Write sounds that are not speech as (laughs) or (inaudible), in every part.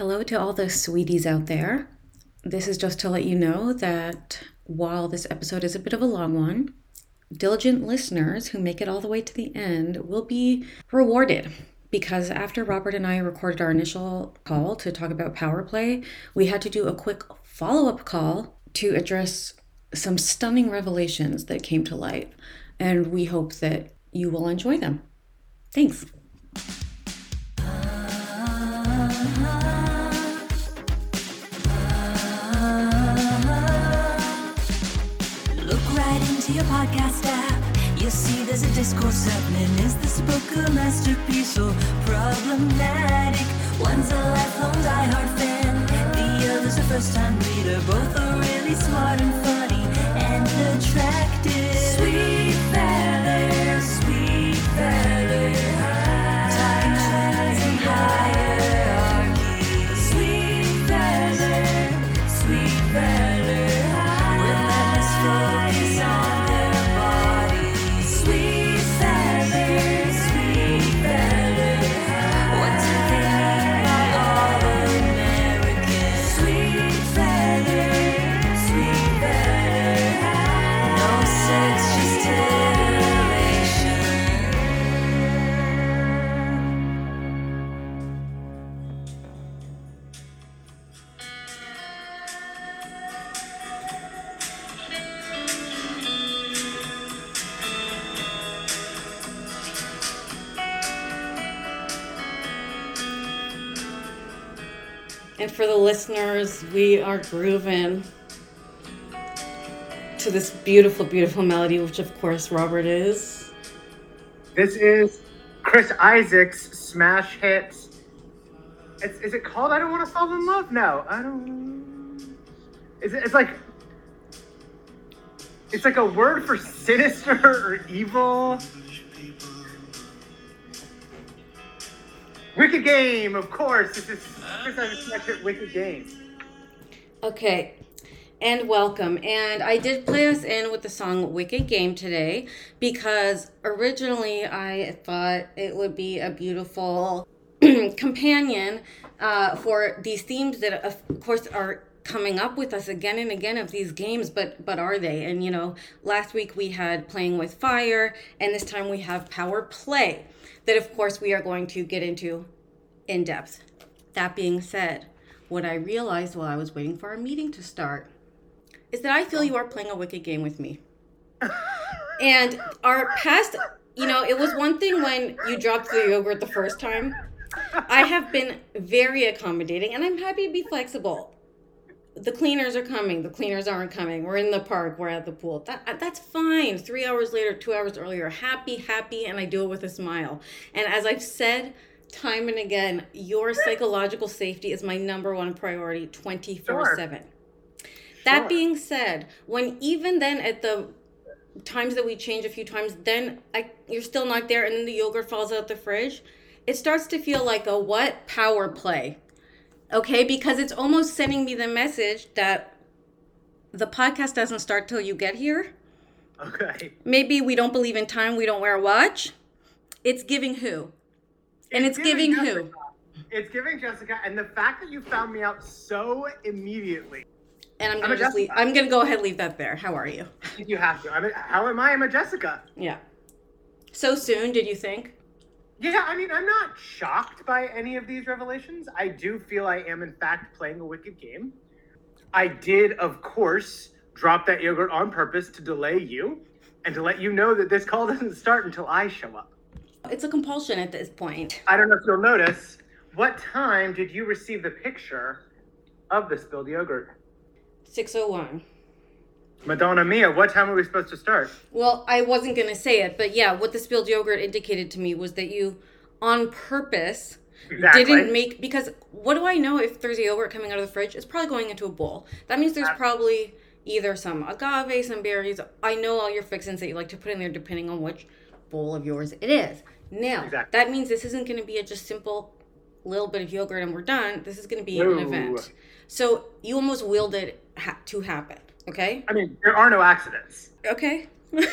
Hello to all the sweeties out there. This is just to let you know that while this episode is a bit of a long one, diligent listeners who make it all the way to the end will be rewarded because after Robert and I recorded our initial call to talk about power play, we had to do a quick follow up call to address some stunning revelations that came to light. And we hope that you will enjoy them. Thanks. Into your podcast app. You'll see there's a discourse happening. Is this book a masterpiece or problematic? One's a lifelong diehard fan, the other's a first time reader. Both are really smart and funny and attractive. Sweet for the listeners, we are grooving to this beautiful, beautiful melody, which of course Robert is. This is Chris Isaak's smash hit. It's, is it called I Don't Want to Fall in Love? No, I don't. Is it, it's like. It's like a word for sinister or evil. Wicked Game, of course. This is Chris Isaak's smash hit Wicked Game. Okay, and welcome. And I did play us in with the song Wicked Game today because originally I thought it would be a beautiful (clears throat) companion uh, for these themes that, of course, are coming up with us again and again of these games but but are they and you know last week we had playing with fire and this time we have power play that of course we are going to get into in depth. That being said what i realized while i was waiting for our meeting to start is that i feel you are playing a wicked game with me. (laughs) And our past you know it was one thing when you dropped the yogurt the first time. I have been very accommodating and i'm happy to be flexible the cleaners are coming the cleaners aren't coming. We're in the park we're at the pool. That, uh, that's fine. Three hours later two hours earlier happy happy and i do it with a smile. And as i've said time and again your psychological safety is my number one priority 24 7 that Sure. being said when even then at the times that we change a few times then I, you're still not there and then the yogurt falls out the fridge it starts to feel like a what? Power play okay? Because it's almost sending me the message that the podcast doesn't start till you get here. Okay. maybe we don't believe in time we don't wear a watch. It's giving who? And it's, giving, who? It's giving Jessica, and the fact that you found me out so immediately. and i'm I'm gonna a just leave i'm gonna go ahead and leave that there. How are you? You have to. I mean, how am I? I'm a Jessica. yeah. So soon did you think Yeah, I mean, I'm not shocked by any of these revelations. I do feel I am, in fact, playing a wicked game. I did, of course, drop that yogurt on purpose to delay you and to let you know that this call (laughs) doesn't start until I show up. it's a compulsion at this point I don't know if you'll notice. What time did you receive the picture of the spilled yogurt? 601 Madonna Mia, what time are we supposed to start? Well, I wasn't going to say it, but yeah, what the spilled yogurt indicated to me was that you, on purpose, Exactly. didn't make. Because what do I know if there's a yogurt coming out of the fridge? It's probably going into a bowl. That means there's probably either some agave, some berries. I know all your fixins that you like to put in there depending on which bowl of yours it is. Now, Exactly. that means this isn't going to be a just simple little bit of yogurt and we're done. This is going to be an event. So you almost willed it ha- to happen. Okay. I mean, there are no accidents, Okay. (laughs) okay.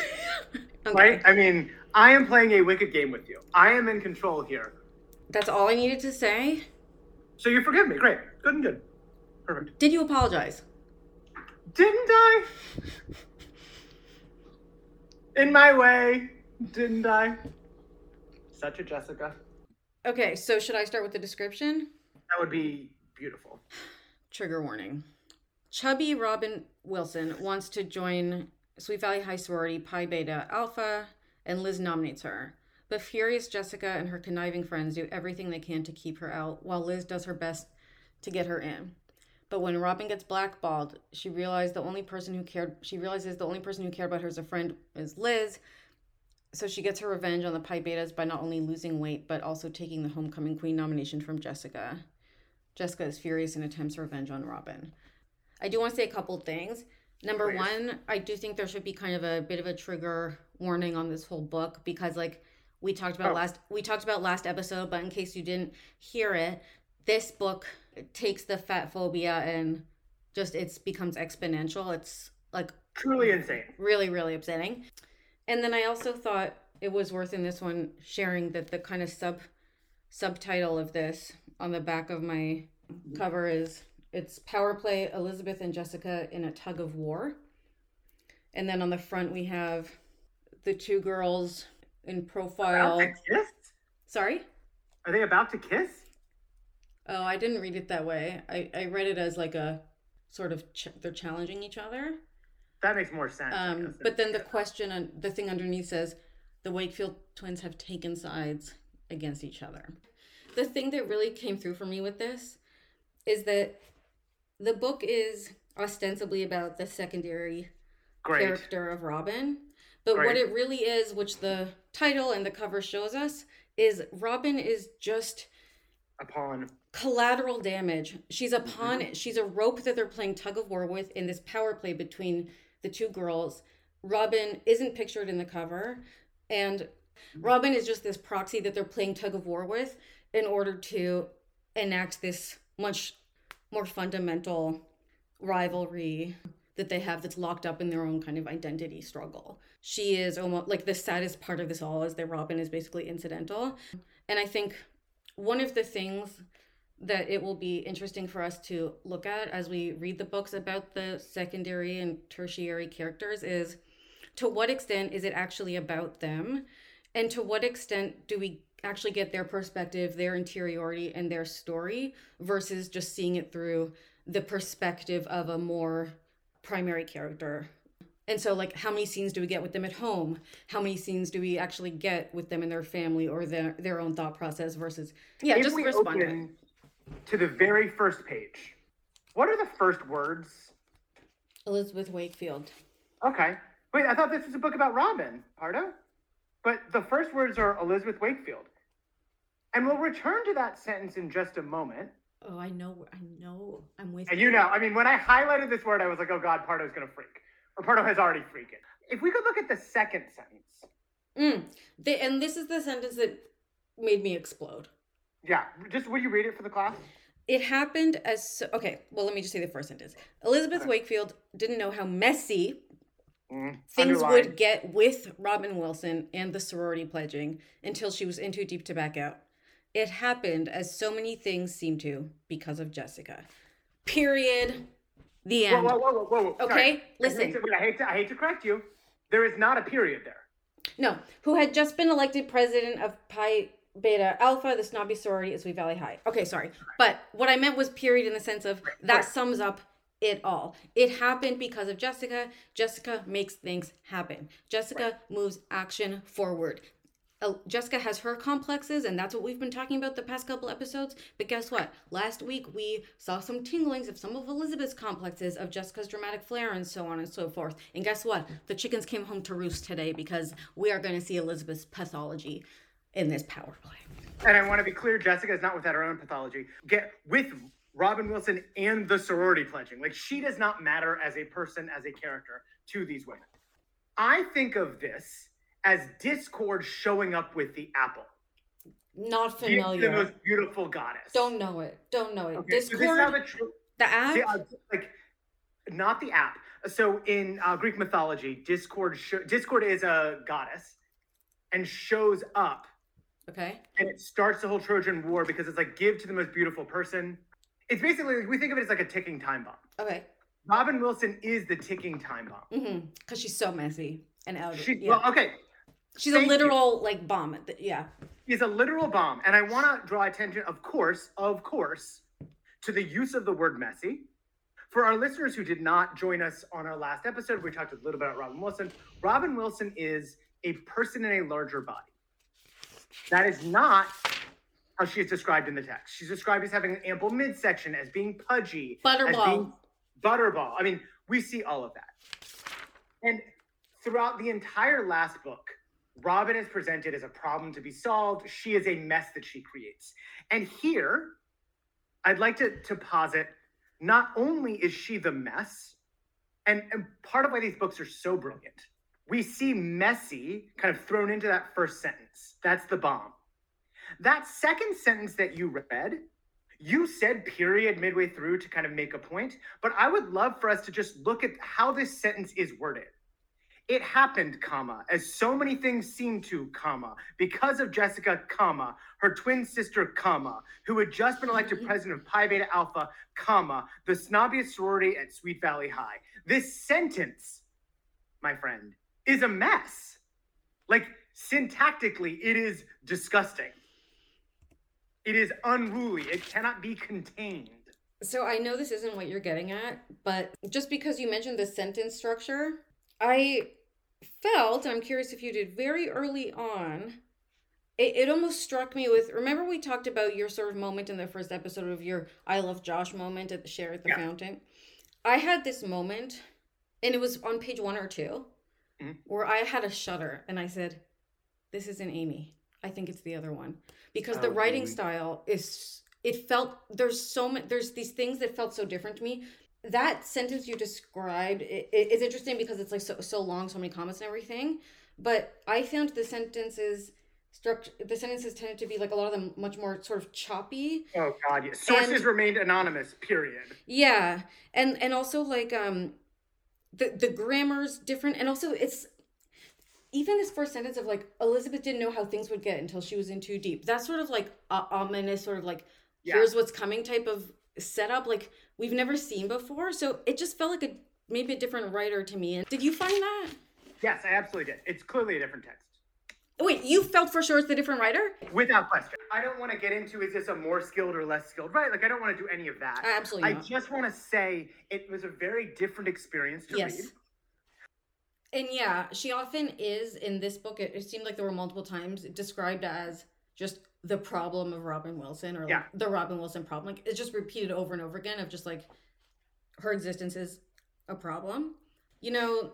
right? I mean, I am playing a wicked game with you. I am in control here. That's all I needed to say. So you forgive me. Great. Good and good. Perfect. Did you apologize? Didn't I? In my way, didn't I? Such a Jessica. Okay, so should I start with the description? That would be beautiful. (sighs) Trigger warning. Chubby Robin Wilson wants to join Sweet Valley High sorority Pi Beta Alpha, and Liz nominates her. But furious Jessica and her conniving friends do everything they can to keep her out, while Liz does her best to get her in. But when Robin gets blackballed, she realizes the only person who cared she realizes the only person who cared about her as a friend is Liz. So she gets her revenge on the Pi Betas by not only losing weight, but also taking the homecoming queen nomination from Jessica. Jessica is furious and attempts revenge on Robin. I do want to say a couple things. Number Please. one, I do think there should be kind of a bit of a trigger warning on this whole book because like we talked about Oh. last we talked about last episode, but in case you didn't hear it, this book takes the fat phobia and just it's becomes exponential. It's like Truly insane. really really upsetting and then i also thought it was worth in this one sharing that the kind of sub subtitle of this on the back of my cover is it's power play elizabeth and jessica in a tug of war and then on the front we have the two girls in About profile to kiss? sorry Are they about to kiss? oh i didn't read it that way i, I read it as like a sort of ch- they're challenging each other That makes more sense. Um, but then the question, and the thing underneath says, the Wakefield twins have taken sides against each other. The thing that really came through for me with this is that the book is ostensibly about the secondary Great. character of Robin. But what it really is, which the title and the cover shows us, is Robin is just a pawn. collateral damage. She's a Mm-hmm. pawn. She's a rope that they're playing tug of war with in this power play between the two girls. Robin isn't pictured in the cover, and Mm-hmm. Robin is just this proxy that they're playing tug of war with in order to enact this much more fundamental rivalry that they have that's locked up in their own kind of identity struggle. She is almost like the saddest part of this all is that Robin is basically incidental. And I think one of the things that it will be interesting for us to look at as we read the books about the secondary and tertiary characters is to what extent is it actually about them and to what extent do we actually get their perspective their interiority and their story versus just seeing it through the perspective of a more primary character and so like how many scenes do we get with them at home how many scenes do we actually get with them in their family or their their own thought process versus yeah if just we respond to to the very first page, what are the first words? elizabeth wakefield Okay. Wait, I thought this was a book about Robin, Pardo. But the first words are Elizabeth Wakefield. And we'll return to that sentence in just a moment. oh i know i know i'm with And you know, I mean, when I highlighted this word, I was like, oh God, Pardo's going to freak. Or Pardo has already freaked. If we could look at the second sentence. Mm. The, and this is the sentence that made me explode. Yeah, just will you read it for the class? It happened as so, okay. Well, let me just say the first sentence. Elizabeth Okay. Wakefield didn't know how messy Mm, things would get with Robin Wilson and the sorority pledging until she was in too deep to back out. It happened as so many things seem to because of Jessica. Period. The end. whoa, whoa, whoa, whoa. whoa. Okay, Sorry. I hate listen. to- I hate, to, I hate to correct you. There is not a period there. No, who had just been elected president of Pi Beta Alpha, the snobby sorority at Sweet Valley High. Okay, sorry. But what I meant was period in the sense of that sums up it all. It happened because of Jessica. Jessica makes things happen. Jessica moves action forward. Jessica has her complexes, and that's what we've been talking about the past couple episodes. But guess what? Last week we saw some tinglings of some of Elizabeth's complexes, of Jessica's dramatic flair, and so on and so forth. And guess what? The chickens came home to roost today because we are going to see Elizabeth's pathology in this power play. And I want to be clear, Jessica is not without her own pathology. Get with Robin Wilson and the sorority pledging. Like she does not matter as a person, as a character to these women. I think of this as Discord showing up with the apple. Not familiar. The most beautiful goddess. Don't know it. Don't know it. Okay, so this Discord, tr- the app. the, uh, like not the app. So in uh, Greek mythology, Discord sho- Discord is a goddess and shows up Okay. and it starts the whole Trojan War because it's like give to the most beautiful person. It's basically like, we think of it as like a ticking time bomb. Okay. Robin Wilson is the ticking time bomb. Mm-hmm. Because she's so messy and out. She, yeah. well, okay, she's a thank you. literal like bomb. At the, yeah. is a literal bomb, and I want to draw attention, of course, of course, to the use of the word messy. For our listeners who did not join us on our last episode, we talked a little bit about Robin Wilson. Robin Wilson is a person in a larger body. That is not how she is described in the text. She's described as having an ample midsection, as being pudgy, Butterball. being butterball. I mean, we see all of that. And throughout the entire last book, Robin is presented as a problem to be solved. She is a mess that she creates. And here, I'd like to, to posit not only is she the mess, and, and part of why these books are so brilliant, we see messy kind of thrown into that first sentence. That's the bomb. That second sentence that you read, you said period midway through to kind of make a point, but I would love for us to just look at how this sentence is worded. It happened, comma, as so many things seem to, comma, because of Jessica, comma, her twin sister, comma, who had just been elected Mhm. president of Pi Beta Alpha, comma, the snobbiest sorority at Sweet Valley High. This sentence, my friend, is a mess. Like syntactically, it is disgusting. It is unruly. It cannot be contained. So I know this isn't what you're getting at, but just because you mentioned the sentence structure, I felt, I'm curious if you did very early on, it, it almost struck me with remember we talked about your sort of moment in the first episode of your I love Josh moment at the share at the Yeah. fountain. I had this moment, and it was on page one or 2 Mhm. where I had a shudder and I said, This isn't Amy. I think it's the other one. Because the Oh, writing style is it felt there's so many there's these things that felt so different to me that sentence you described is interesting because it's like so, so long so many comments and everything but i found the sentences struct the sentences tended to be like a lot of them much more sort of choppy Oh God, yes. Sources And- remained anonymous. Period. yeah and and also like um the the grammar's different and also it's even this first sentence of like elizabeth didn't know how things would get until she was in too deep that's sort of like uh, ominous sort of like Yeah. here's what's coming type of setup like we've never seen before so it just felt like a maybe a different writer to me and did you find that Yes, I absolutely did. It's clearly a different text. wait you felt for sure it's a different writer Without question. I don't want to get into is this a more skilled or less skilled, right? Like I don't want to do any of that. absolutely I not. just want to say it was a very different experience to yes read. And yeah she often is in this book it, it seemed like there were multiple times described as just the problem of robin wilson or like Yeah. the robin wilson problem like it's just repeated over and over again of just like her existence is a problem you know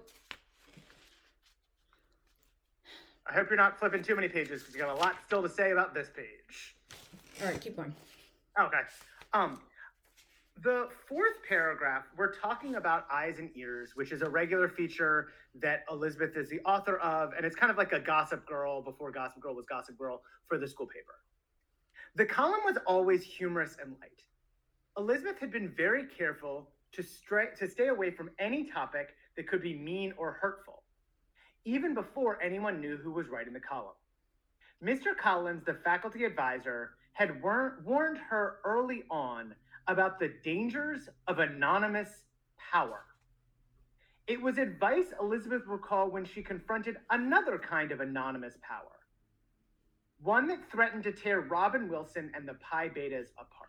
I hope you're not flipping too many pages because you got a lot still to say about this page. all right keep going Okay. Um, the fourth paragraph, we're talking about eyes and ears, which is a regular feature that Elizabeth is the author of, and it's kind of like a Gossip Girl before Gossip Girl was Gossip Girl for the school paper. The column was always humorous and light. Elizabeth had been very careful to, to stay away from any topic that could be mean or hurtful, even before anyone knew who was writing the column. Mr. Collins, the faculty advisor, had war- warned her early on about the dangers of anonymous power. It was advice Elizabeth recalled when she confronted another kind of anonymous power, one that threatened to tear Robin Wilson and the Pi Betas apart.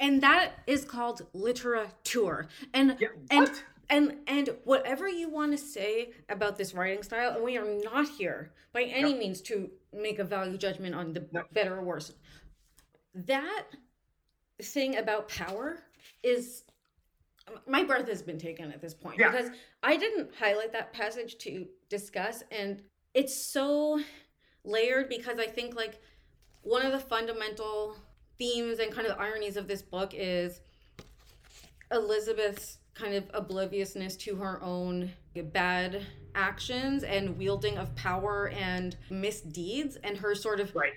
and that is called literature and Yeah, and and and whatever you want to say about this writing style and we are not here by any No. means to make a value judgment on the No. better or worse that thing about power is my breath has been taken at this point Yeah. because i didn't highlight that passage to discuss and it's so layered because i think like one of the fundamental themes and kind of ironies of this book is Elizabeth's kind of obliviousness to her own bad actions and wielding of power and misdeeds and her sort of Right.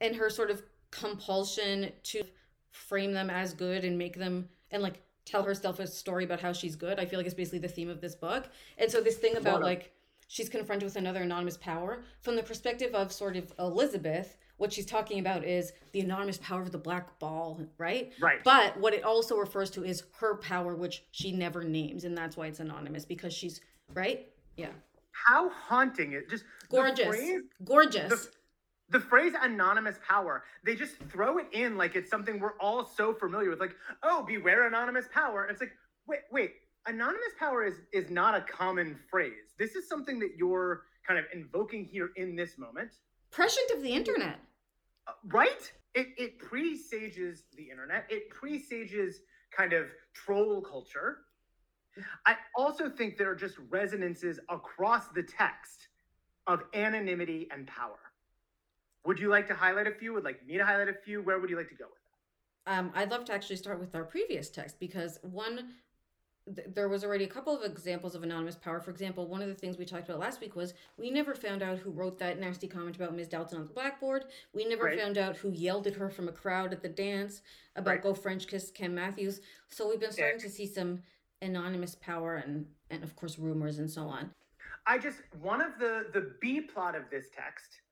and her sort of compulsion to frame them as good and make them and like tell herself a story about how she's good. I feel like it's basically the theme of this book. And so this thing about like she's confronted with another anonymous power from the perspective of sort of Elizabeth, what she's talking about is the anonymous power of the black ball, right? Right. But what it also refers to is her power, which she never names, and that's why it's anonymous because she's right. Yeah, How haunting it just gorgeous, phrase- gorgeous. the- the phrase anonymous power they just throw it in like it's something we're all so familiar with like oh beware anonymous power. And it's like wait wait anonymous power is is not a common phrase. This is something that you're kind of invoking here in this moment. Prescient of the internet. Uh, right? It it presages the internet. It presages kind of troll culture. I also think there are just resonances across the text of anonymity and power would you like to highlight a few would like me to highlight a few where would you like to go with Um, I'd love to actually start with our previous text because one, th- there was already a couple of examples of anonymous power. For example, one of the things we talked about last week was we never found out who wrote that nasty comment about Ms. Dalton on the blackboard. We never Right. found out who yelled at her from a crowd at the dance about Right. go French kiss Ken Matthews. So we've been starting Yeah. to see some anonymous power and and of course rumors and so on. I just one of the the B plot of this text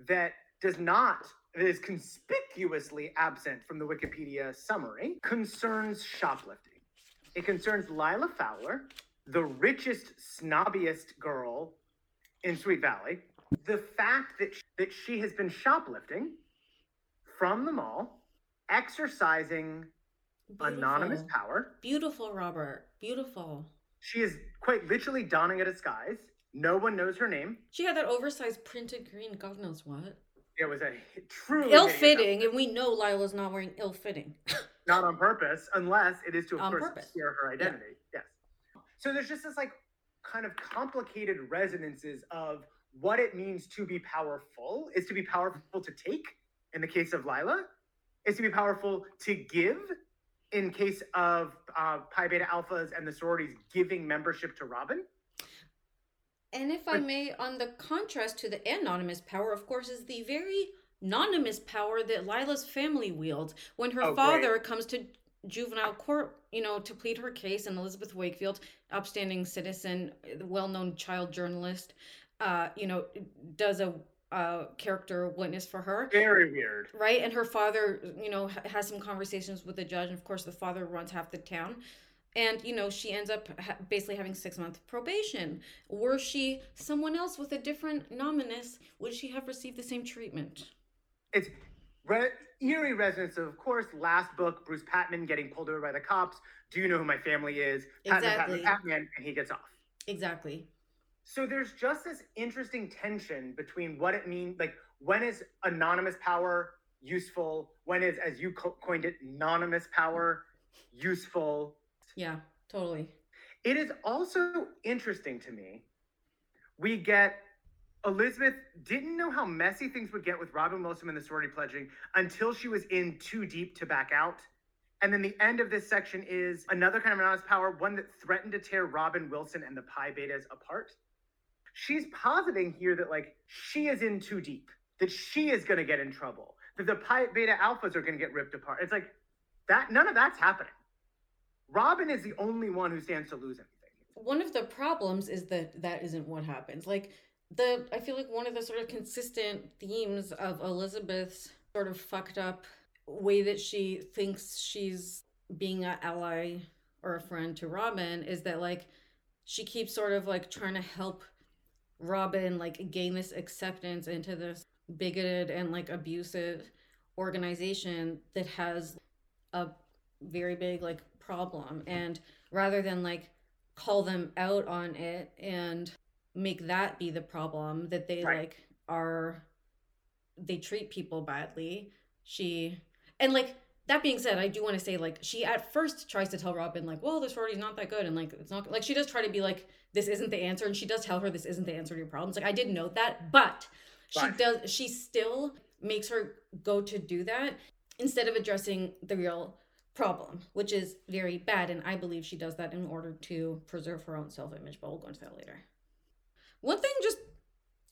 that does not that is conspicuously absent from the Wikipedia summary concerns shoplifting. It concerns Lila Fowler, the richest, snobbiest girl in Sweet Valley. The fact that sh- that she has been shoplifting from the mall, exercising anonymous power. Beautiful, Robert. Beautiful. She is quite literally donning a disguise. No one knows her name. She had that oversized printed green, God knows what. It was a truly ill-fitting, and we know Lila's not wearing ill fitting. (laughs) not on purpose, unless it is to, of On course, purpose. obscure her identity. Yes. So there's just this like kind of complicated resonances of what it means to be powerful is to be powerful to take in the case of Lila, is to be powerful to give in case of uh, Pi Beta Alphas and the sororities giving membership to Robin. And if I may, on the contrast to the anonymous power, of course, is the very anonymous power that Lila's family wields when her Oh, great. father comes to juvenile court, you know, to plead her case. And Elizabeth Wakefield, upstanding citizen, well known child journalist, uh, you know, does a uh, character witness for her. Very weird. right and her father you know has some conversations with the judge and of course the father runs half the town and you know she ends up ha- basically having six month probation were she someone else with a different nominus would she have received the same treatment it's re- eerie resonance of, course, last book, Bruce Patman getting pulled over by the cops. Do you know who my family is? Patman, Exactly. Patman, Patman, and he gets off. exactly So there's just this interesting tension between what it means, like when is anonymous power useful? When is, as you co- coined it, anonymous power useful? Yeah totally It is also interesting to me. We get Elizabeth didn't know how messy things would get with Robin Wilson and the sorority pledging until she was in too deep to back out. And then the end of this section is another kind of anonymous power, one that threatened to tear Robin Wilson and the Pi Betas apart. She's positing here that like she is in too deep, that she is going to get in trouble, that the Pi Beta Alphas are going to get ripped apart. It's like that. None of that's happening. Robin is the only one who stands to lose anything. one of the problems is that that isn't what happens like the i feel like one of the sort of consistent themes of elizabeth's sort of fucked up way that she thinks she's being an ally or a friend to robin is that like she keeps sort of like trying to help robin like gain this acceptance into this bigoted and like abusive organization that has a very big like problem and rather than like call them out on it and make that be the problem that they Right. like are they treat people badly she and like that being said i do want to say like she at first tries to tell robin like well this sorority's not that good and like it's not like she does try to be like this isn't the answer and she does tell her this isn't the answer to your problems like i did note that but she does she still makes her go to do that instead of addressing the real problem, which is very bad. And I believe she does that in order to preserve her own self image, but we'll go into that later. One thing, just,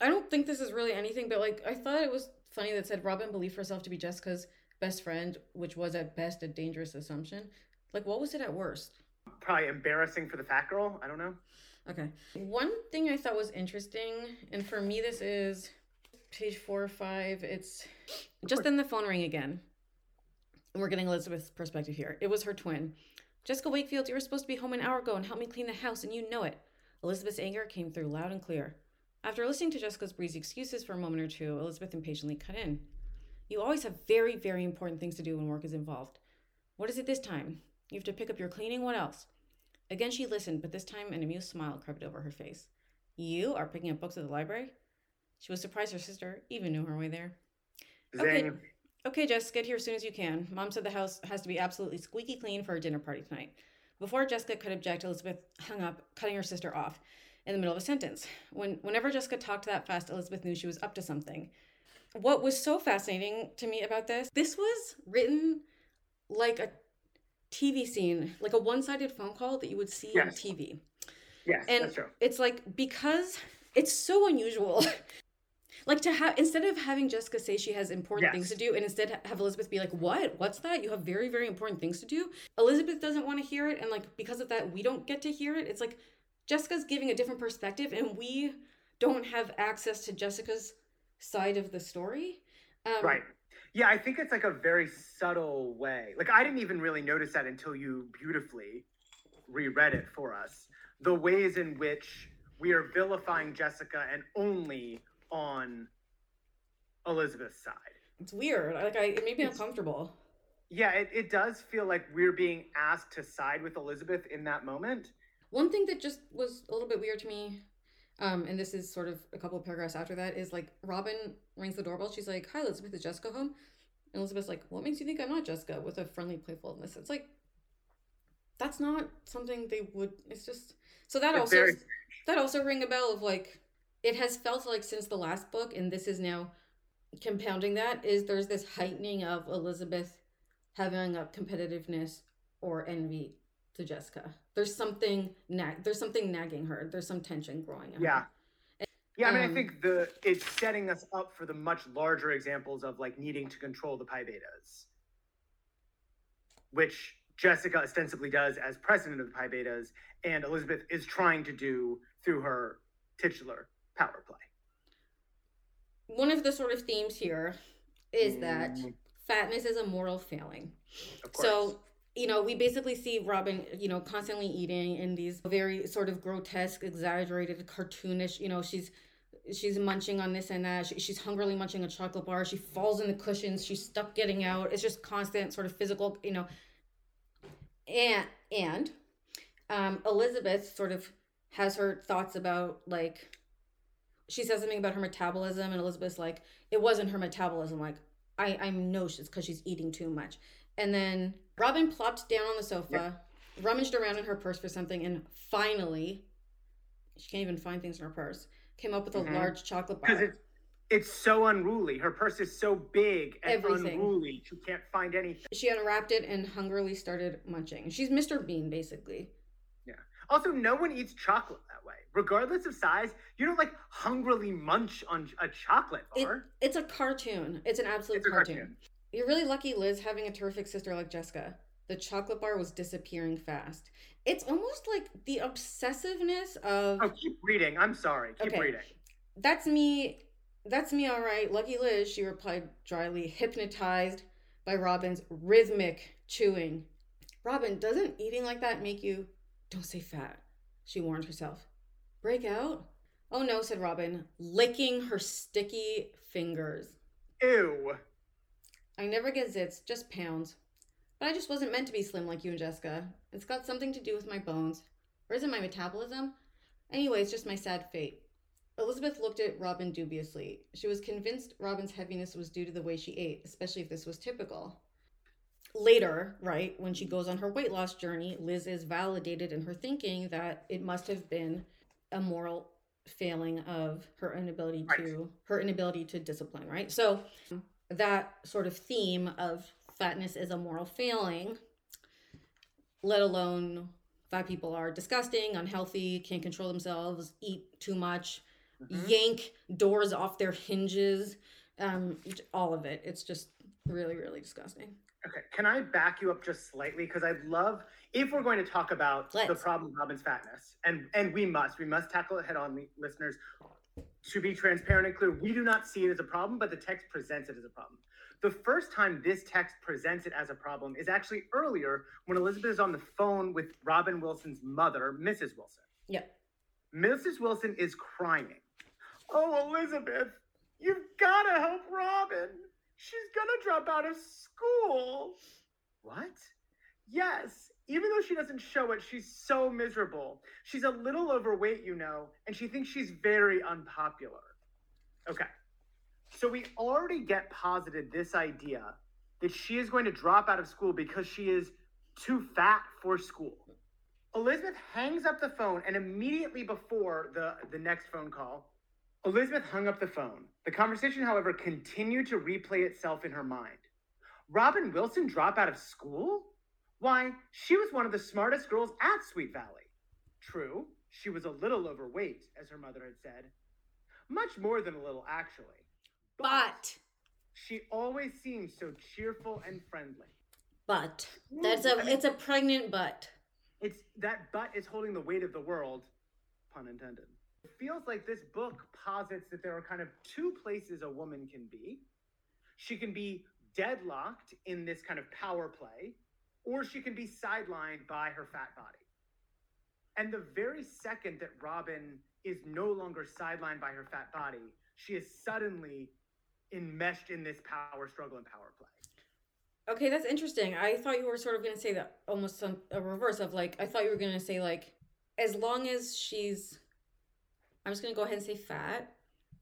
I don't think this is really anything, but like, I thought it was funny that said Robin believed herself to be Jessica's best friend, which was at best a dangerous assumption. Like, what was it at worst? Probably embarrassing for the fat girl. I don't know. Okay. One thing I thought was interesting, and for me, this is page four or five. It's just then the phone ring again. And we're getting Elizabeth's perspective here. It was her twin. Jessica Wakefield, you were supposed to be home an hour ago and help me clean the house, and you know it. Elizabeth's anger came through loud and clear. After listening to Jessica's breezy excuses for a moment or two, Elizabeth impatiently cut in. You always have very, very important things to do when work is involved. What is it this time? You have to pick up your cleaning? What else? Again, she listened, but this time an amused smile crept over her face. You are picking up books at the library? She was surprised her sister even knew her way there. Okay. Zing. Okay, Jess, get here as soon as you can. Mom said the house has to be absolutely squeaky clean for a dinner party tonight. Before Jessica could object, Elizabeth hung up, cutting her sister off in the middle of a sentence. When whenever Jessica talked that fast, Elizabeth knew she was up to something. What was so fascinating to me about this, this was written like a TV scene, like a one-sided phone call that you would see on TV. Yes, And that's true. it's like because it's so unusual. (laughs) like to have instead of having Jessica say she has important things to do and instead have Elizabeth be like, "What? What's that? You have very very important things to do." Elizabeth doesn't want to hear it and like because of that we don't get to hear it. It's like Jessica's giving a different perspective and we don't have access to Jessica's side of the story. Um, Right. Yeah, I think it's like a very subtle way. Like I didn't even really notice that until you beautifully reread it for us. The ways in which we are vilifying Jessica and only on Elizabeth's side. It's weird. Like I it made me It's- uncomfortable. Yeah, it, it does feel like we're being asked to side with Elizabeth in that moment. One thing that just was a little bit weird to me, um, and this is sort of a couple of paragraphs after that, is like Robin rings the doorbell. She's like, "Hi, Elizabeth, is Jessica home?" And Elizabeth's like, "What makes you think I'm not Jessica?" With a friendly playfulness. It's like that's not something they would. It's just so that It's also very- that also ring a bell of like it has felt like since the last book, and this is now compounding that is there's this heightening of Elizabeth having a competitiveness or envy to Jessica. There's something nag there's something nagging her. There's some tension growing in Yeah. her. Yeah, I mean, Um, I think the it's setting us up for the much larger examples of like needing to control the pi betas, which Jessica ostensibly does as president of the pi betas, and Elizabeth is trying to do through her titular power play. One of the sort of themes here is that Mm. fatness is a moral failing. So, you know, we basically see Robin, you know, constantly eating in these very sort of grotesque, exaggerated, cartoonish, you know, she's she's munching on this and that. She, she's hungrily munching a chocolate bar. She falls in the cushions. She's stuck getting out. It's just constant sort of physical, you know. And and um, Elizabeth sort of has her thoughts about like she says something about her metabolism, and Elizabeth's like, it wasn't her metabolism. Like I I know it's because she's eating too much. And then Robin plopped down on the sofa, rummaged around in her purse for something, and finally, she can't even find things in her purse. Came up with a Mhm. large chocolate because bar. it's it's so unruly. Her purse is so big and Everything. unruly. She can't find anything. She unwrapped it and hungrily started munching. She's Mr. Bean, basically. Yeah. Also, no one eats chocolate way, regardless of size. You don't like hungrily munch on a chocolate It, bar. it's a cartoon. It's an absolute It's cartoon. cartoon. You're really lucky, Liz, having a terrific sister like Jessica. The chocolate bar was disappearing fast. It's almost like the obsessiveness of Oh, keep reading. I'm sorry. Keep Okay. reading. That's me. That's me, all right. Lucky Liz, she replied dryly, hypnotized by Robin's rhythmic chewing. Robin, doesn't eating like that make you. Don't say fat, she warned herself. Break out? Oh no, said Robin, licking her sticky fingers. Ew. I never get zits, just pounds. But I just wasn't meant to be slim like you and Jessica. It's got something to do with my bones. Or is it my metabolism? Anyway, it's just my sad fate. Elizabeth looked at Robin dubiously. She was convinced Robin's heaviness was due to the way she ate, especially if this was typical. Later, right, when she goes on her weight loss journey, Liz is validated in her thinking that it must have been a moral failing of her inability Right. to her inability to discipline, right? So that sort of theme of fatness is a moral failing, let alone fat people are disgusting, unhealthy, can't control themselves, eat too much, Mhm. yank doors off their hinges, um, all of it. It's just really, really disgusting. Okay, can I back you up just slightly? Because I'd love if we're going to talk about the Let's. problem of Robin's fatness, and and we must, we must tackle it head on, listeners. to be transparent and clear, we do not see it as a problem, but the text presents it as a problem. The first time this text presents it as a problem is actually earlier when Elizabeth is on the phone with Robin Wilson's mother, Mrs. Wilson. Yeah. Mrs. Wilson is crying. Oh, Elizabeth, you've got to help Robin. She's going to drop out of school. What? Yes, even though she doesn't show it, she's so miserable. She's a little overweight, you know, and she thinks she's very unpopular. Okay. So we already get posited this idea that she is going to drop out of school because she is too fat for school. Elizabeth hangs up the phone, and immediately before the, the next phone call, Elizabeth hung up the phone. The conversation, however, continued to replay itself in her mind. Robin Wilson drop out of school? Why, she was one of the smartest girls at Sweet Valley. True, she was a little overweight, as her mother had said. Much more than a little, actually. But she always seemed so cheerful and friendly. but that's a I mean- it's a pregnant butt. It's that butt is holding the weight of the world, pun intended. It feels like this book posits that there are kind of two places a woman can be. She can be deadlocked in this kind of power play, or she can be sidelined by her fat body. And the very second that Robin is no longer sidelined by her fat body, she is suddenly enmeshed in this power struggle and power play. Okay, that's interesting. I thought you were sort of going to say that almost some, a reverse of like I thought you were going to say like as long as she's I'm just going to go ahead and say fat.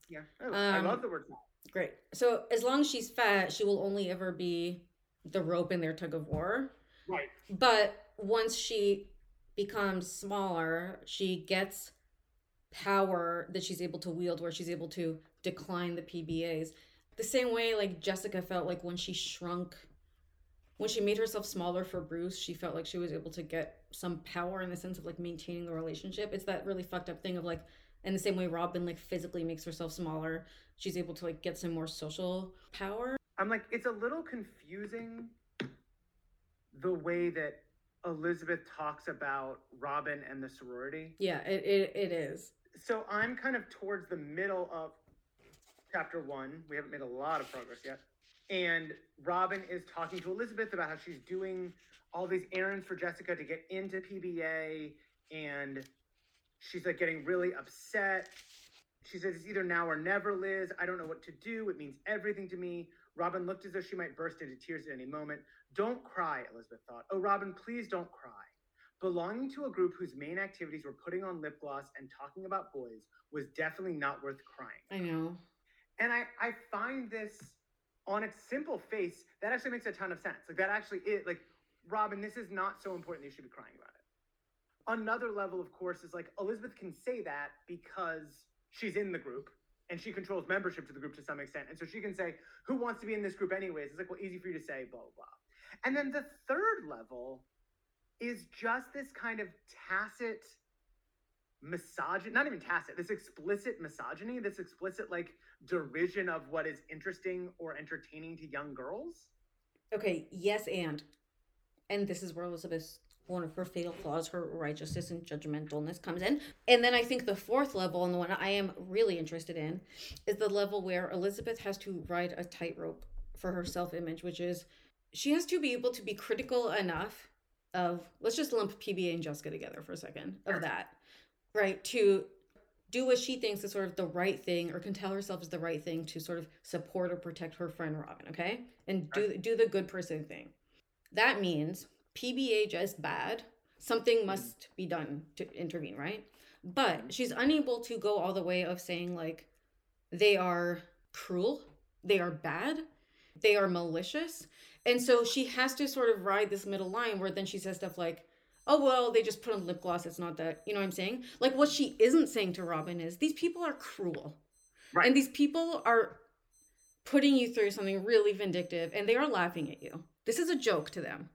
Yeah. Oh, I Um, love the word. fat. Great. So as long as she's fat, she will only ever be the rope in their tug of war. Right. But once she becomes smaller, she gets power that she's able to wield where she's able to decline the PBAs. The same way like Jessica felt like when she shrunk when she made herself smaller for Bruce, she felt like she was able to get some power in the sense of like maintaining the relationship. It's that really fucked up thing of like in the same way Robin like physically makes herself smaller, she's able to like get some more social power. I'm like, it's a little confusing the way that Elizabeth talks about Robin and the sorority. Yeah, it, it, it is. So I'm kind of towards the middle of chapter one. We haven't made a lot of progress yet. And Robin is talking to Elizabeth about how she's doing all these errands for Jessica to get into PBA. And she's like getting really upset. She says, It's either now or never, Liz. I don't know what to do. It means everything to me. Robin looked as though she might burst into tears at any moment. Don't cry, Elizabeth thought. Oh, Robin, please don't cry. Belonging to a group whose main activities were putting on lip gloss and talking about boys was definitely not worth crying. I know. And I, I find this on its simple face, that actually makes a ton of sense. Like that actually is like, Robin, this is not so important that you should be crying about it. Another level, of course, is like Elizabeth can say that because she's in the group and she controls membership to the group to some extent. And so she can say, Who wants to be in this group anyways? It's like, well, easy for you to say, blah, blah, blah. And then the third level is just this kind of tacit misogyny, not even tacit, this explicit misogyny, this explicit like derision of what is interesting or entertaining to young girls. Okay, yes, and. And this is where Elizabeth's one of her fatal flaws, her righteousness and judgmentalness comes in. And then I think the fourth level, and the one I am really interested in, is the level where Elizabeth has to ride a tightrope for her self image, which is she has to be able to be critical enough of, let's just lump PBA and Jessica together for a second, of that, right? To do what she thinks is sort of the right thing or can tell herself is the right thing to sort of support or protect her friend Robin, okay? And do do the good person thing. That means PBA just bad. Something mm. must be done to intervene, right? But mm-hmm. she's unable to go all the way of saying like they are cruel, they are bad, they are malicious. And so she has to sort of ride this middle line where then she says stuff like, oh, well, they just put on lip gloss. It's not that, you know what I'm saying? Like what she isn't saying to Robin is these people are cruel. Right. And these people are putting you through something really vindictive and they are laughing at you. This is a joke to them.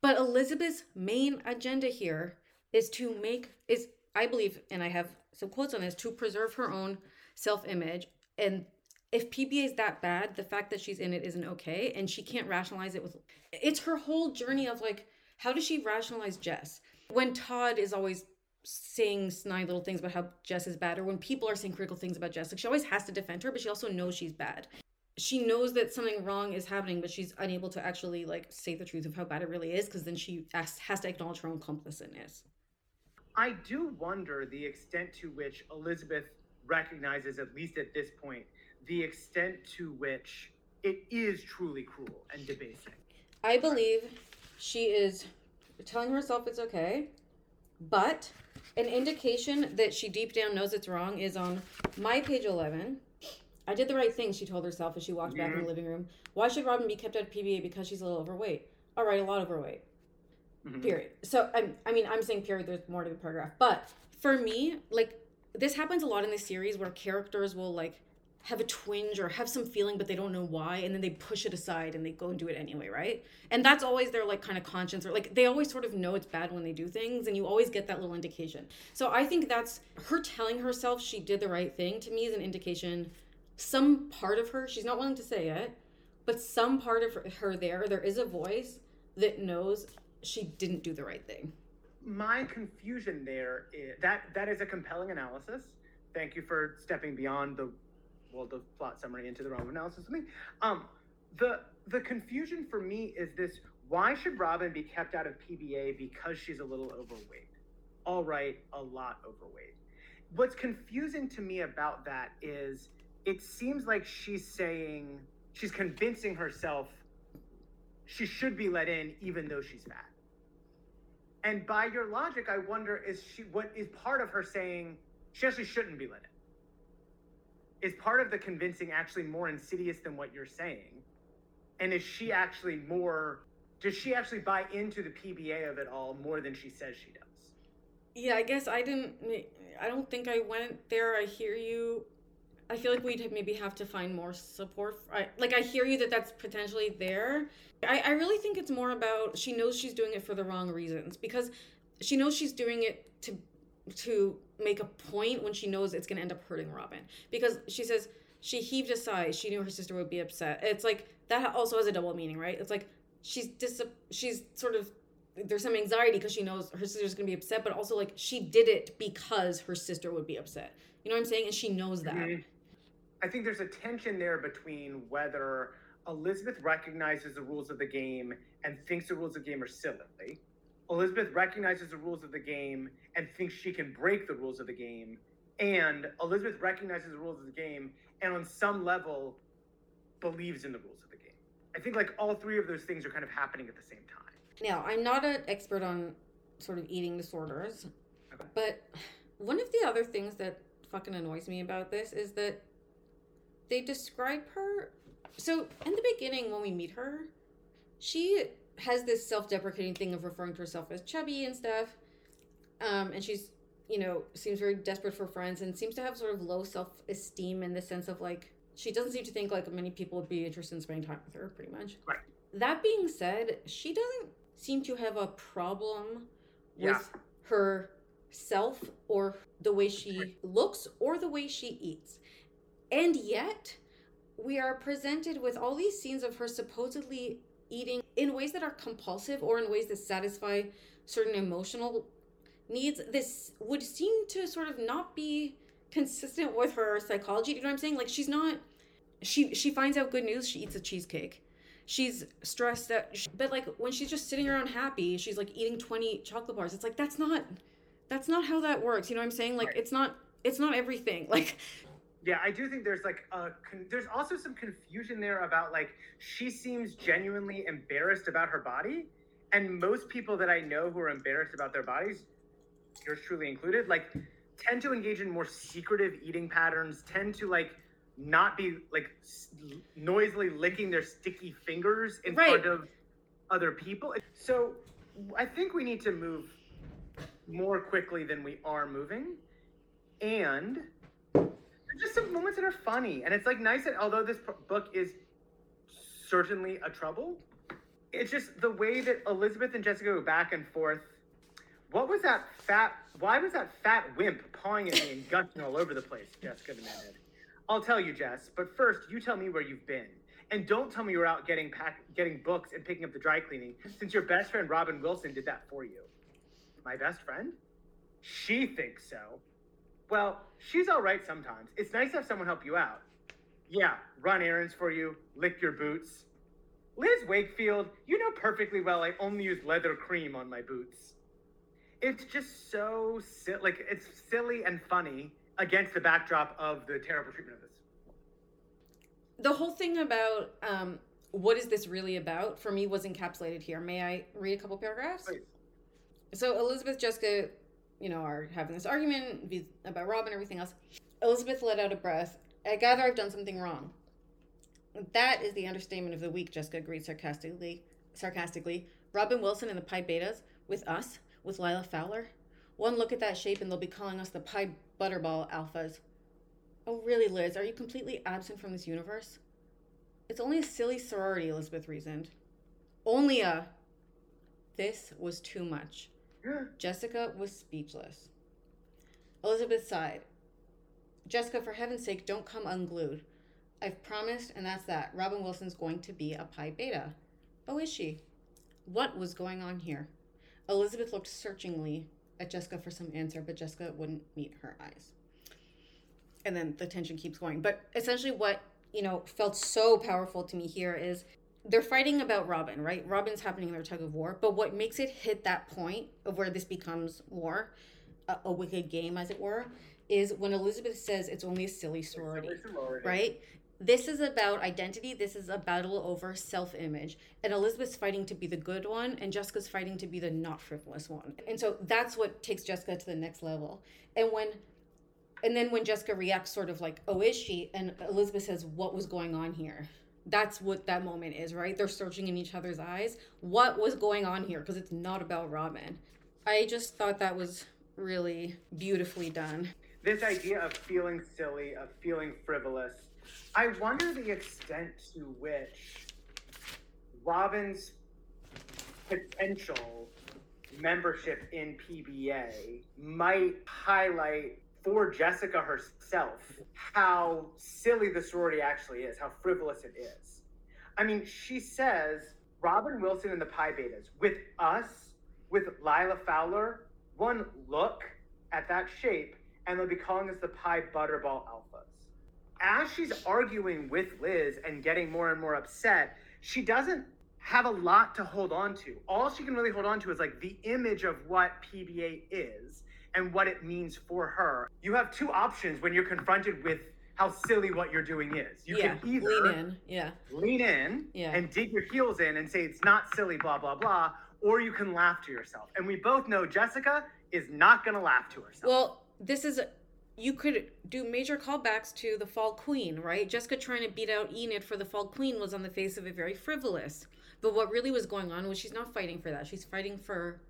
But Elizabeth's main agenda here is to make is I believe and I have some quotes on this to preserve her own self-image and if PBA is that bad, the fact that she's in it isn't okay and she can't rationalize it with it's her whole journey of like how does she rationalize Jess when Todd is always saying snide little things about how Jess is bad, or when people are saying critical things about Jess, like she always has to defend her, but she also knows she's bad. She knows that something wrong is happening, but she's unable to actually like say the truth of how bad it really is, because then she has, has to acknowledge her own complicitness. I do wonder the extent to which Elizabeth recognizes, at least at this point, the extent to which it is truly cruel and debasing. I believe she is telling herself it's okay, but an indication that she deep down knows it's wrong is on my page 11. I did the right thing, she told herself as she walked back in the mm-hmm. living room. Why should Robin be kept out of PBA because she's a little overweight? All right, a lot overweight. Mm-hmm. Period. So, I, I mean, I'm saying period, there's more to the paragraph. But for me, like, this happens a lot in the series where characters will, like, have a twinge or have some feeling but they don't know why and then they push it aside and they go and do it anyway right? And that's always their like kind of conscience or like they always sort of know it's bad when they do things and you always get that little indication. So i think that's her telling herself she did the right thing to me is an indication some part of her she's not willing to say it but some part of her there there is a voice that knows she didn't do the right thing. My confusion there is that that is a compelling analysis. Thank you for stepping beyond the well the plot summary into the realm of analysis with me. Um, the the confusion for me is this: Why should Robin be kept out of PBA because she's a little overweight? All right, a lot overweight. What's confusing to me about that is it seems like she's saying she's convincing herself she should be let in even though she's fat. And by your logic, I wonder is she what is part of her saying she actually shouldn't be let in? Is part of the convincing actually more insidious than what you're saying? And is she actually more does she actually buy into the PBA of it all more than she says she does? Yeah, I guess I didn't. I don't think I went there. I hear you. I feel like we'd maybe have to find more support. I, like I hear you that that's potentially there. I, I really think it's more about she knows she's doing it for the wrong reasons because she knows she's doing it to to make a point when she knows it's going to end up hurting Robin because she says she heaved a sigh. She knew her sister would be upset. It's like that also has a double meaning, right? It's like she's dis she's sort of there's some anxiety because she knows her sister's gonna be upset, but also like she did it because her sister would be upset. You know what I'm saying? And she knows that. Mhm. I think there's a tension there between whether Elizabeth recognizes the rules of the game and thinks the rules of the game are silly. Elizabeth recognizes the rules of the game and thinks she can break the rules of the game. And Elizabeth recognizes the rules of the game and on some level believes in the rules of the game. I think like all three of those things are kind of happening at the same time. Now, I'm not an expert on sort of eating disorders, Okay. but one of the other things that fucking annoys me about this is that they describe her. So, in the beginning, when we meet her, she has this self deprecating thing of referring to herself as chubby and stuff. Um, and she's, you know, seems very desperate for friends and seems to have sort of low self esteem in the sense of like, she doesn't seem to think like many people would be interested in spending time with her, pretty much. Right. That being said, she doesn't seem to have a problem Yeah. with her self or the way she looks or the way she eats. And yet, we are presented with all these scenes of her supposedly eating in ways that are compulsive or in ways that satisfy certain emotional needs. This would seem to sort of not be consistent with her psychology. Do you know what I'm saying? Like she's not she she finds out good news, she eats a cheesecake. She's stressed out, but like when she's just sitting around happy, she's like eating 20 chocolate bars. It's like that's not that's not how that works. You know what I'm saying? Like Right. it's not it's not everything. (laughs) Like Yeah, I do think there's like a con- there's also some confusion there about like she seems genuinely embarrassed about her body, and most people that I know who are embarrassed about their bodies, yours truly included, like tend to engage in more secretive eating patterns, tend to like not be like s- noisily licking their sticky fingers in Right. front of other people. So I think we need to move more quickly than we are moving, and just some moments that are funny. And it's like nice that although this book is certainly a trouble it's just the way that elizabeth and jessica go back and forth. What was that fat why was that fat wimp pawing at me and gushing all over the place? Jessica demanded. I'll tell you jess but first you tell me where you've been. And don't tell me you're out getting pack getting books and picking up the dry cleaning since your best friend robin wilson did that for you. My best friend? She thinks so. Well, she's all right sometimes. It's nice to have someone help you out. Yeah, run errands for you, lick your boots. Liz Wakefield, you know perfectly well I only use leather cream on my boots. It's just so silly. like it's silly and funny against the backdrop of the terrible treatment of this. The whole thing about um, what is this really about for me was encapsulated here. May I read a couple paragraphs? Please. So Elizabeth, Jessica, you know, are having this argument about Rob and everything else. Elizabeth let out a breath. I gather I've done something wrong. That is the understatement of the week, Jessica agreed sarcastically. Sarcastically, Robin Wilson and the Pi Betas with us, with Lila Fowler. One look at that shape and they'll be calling us the Pi Butterball Alphas. Oh, really, Liz? Are you completely absent from this universe? It's only a silly sorority, Elizabeth reasoned. Only a. This was too much. (gasps) Jessica was speechless. Elizabeth sighed. Jessica, for heaven's sake, don't come unglued. I've promised, and that's that. Robin Wilson's going to be a Pi Beta. Oh, is she? What was going on here? Elizabeth looked searchingly at Jessica for some answer, but Jessica wouldn't meet her eyes. And then the tension keeps going. But essentially, what, you know, felt so powerful to me here is they're fighting about Robin, right? Robin's happening in their tug of war. But what makes it hit that point of where this becomes war, a, a wicked game, as it were, is when Elizabeth says it's only a silly sorority, right? This is about identity. This is a battle over self image. And Elizabeth's fighting to be the good one, and Jessica's fighting to be the not frivolous one. And so that's what takes Jessica to the next level. And when and then when Jessica reacts, sort of like, oh, is she? And Elizabeth says, what was going on here? That's what that moment is, right? They're searching in each other's eyes. What was going on here? Because it's not about Robin. I just thought that was really beautifully done. This idea of feeling silly, of feeling frivolous. I wonder the extent to which Robin's potential membership in PBA might highlight for Jessica herself how silly the sorority actually is, how frivolous it is. I mean, she says Robin Wilson and the Pi Betas, with us, with Lila Fowler, one look at that shape, and they'll be calling us the Pi Butterball Alphas. As she's arguing with Liz and getting more and more upset, she doesn't have a lot to hold on to. All she can really hold on to is like the image of what PBA is and what it means for her. You have two options when you're confronted with how silly what you're doing is. You yeah, can either lean in. Yeah. lean in Yeah. and dig your heels in and say it's not silly, blah, blah, blah, or you can laugh to yourself. And we both know Jessica is not going to laugh to herself. Well, this is you could do major callbacks to the Fall Queen, right? Jessica trying to beat out Enid for the Fall Queen was on the face of it very frivolous. But what really was going on was she's not fighting for that. She's fighting for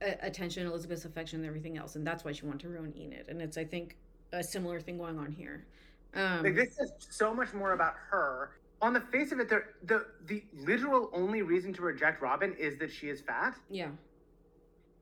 attention, Elizabeth's affection, and everything else, and that's why she wanted to ruin Enid. And it's, I think, a similar thing going on here. Um, like this is so much more about her. On the face of it, the the the literal only reason to reject Robin is that she is fat. yeah,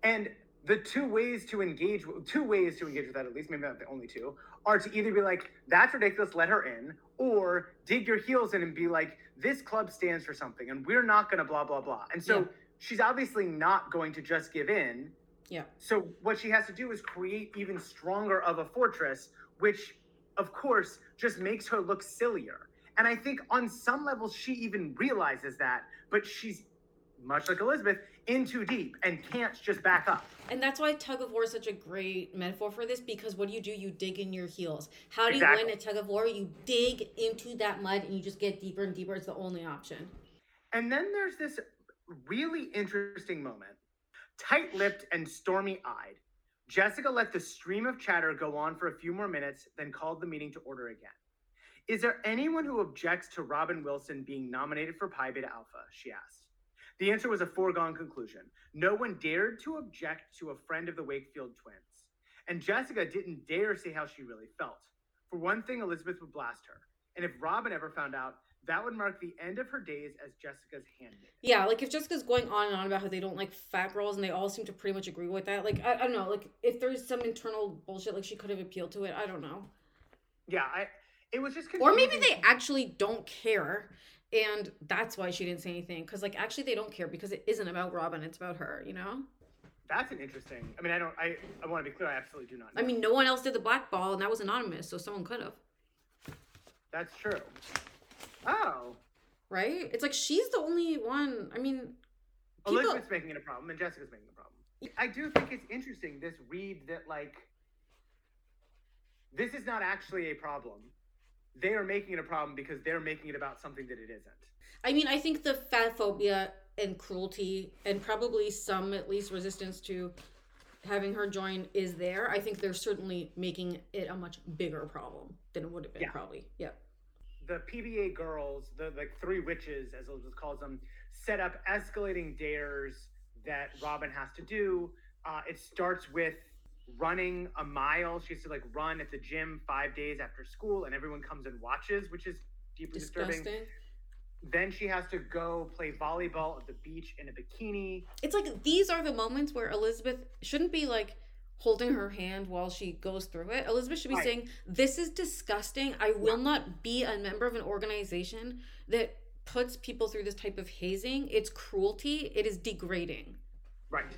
And the two ways to engage, two ways to engage with that, at least maybe not the only two, are to either be like, "That's ridiculous, let her in," or dig your heels in and be like, "This club stands for something, and we're not going to blah blah blah." And so Yeah. She's obviously not going to just give in. yeah. So what she has to do is create even stronger of a fortress, which, of course, just makes her look sillier. And I think on some levels she even realizes that, but she's much like Elizabeth, in too deep and can't just back up. And that's why tug of war is such a great metaphor for this because what do you do? You dig in your heels. How do Exactly. you win a tug of war? You dig into that mud and you just get deeper and deeper. It's the only option. And then there's this really interesting moment. Tight lipped and stormy eyed, Jessica let the stream of chatter go on for a few more minutes, then called the meeting to order again. Is there anyone who objects to Robin Wilson being nominated for Pi Beta Alpha? She asked. The answer was a foregone conclusion. No one dared to object to a friend of the Wakefield twins. And Jessica didn't dare say how she really felt. For one thing, Elizabeth would blast her. And if Robin ever found out, that would mark the end of her days as Jessica's handmaid. Yeah, like if Jessica's going on and on about how they don't like fat girls and they all seem to pretty much agree with that, like I, I don't know, like if there's some internal bullshit, like she could have appealed to it. I don't know. Yeah, I. It was just Or maybe they actually don't care and that's why she didn't say anything because like actually they don't care because it isn't about robin it's about her you know That's an interesting. I mean, I don't. I, I want to be clear. I absolutely do not. Know. I mean, no one else did the blackball, and that was anonymous, so someone could have. that's true. Oh, Right? It's like she's the only one. I mean, people. Elizabeth's making it a problem, and Jessica's making it a problem. I do think it's interesting this read that like this is not actually a problem. They are making it a problem because they're making it about something that it isn't. I mean, I think the fat phobia and cruelty, and probably some at least resistance to having her join is there. I think they're certainly making it a much bigger problem than it would have been, Yeah. probably. Yeah. The PBA girls, the like three witches, as Elizabeth calls them, set up escalating dares that Robin has to do. Uh, it starts with running a mile. She has to like run at the gym five days after school, and everyone comes and watches, which is deeply disturbing. Then she has to go play volleyball at the beach in a bikini. It's like these are the moments where Elizabeth shouldn't be like holding her hand while she goes through it. Elizabeth should be Right. saying, This is disgusting. I will not be a member of an organization that puts people through this type of hazing. It's cruelty. It is degrading. Right.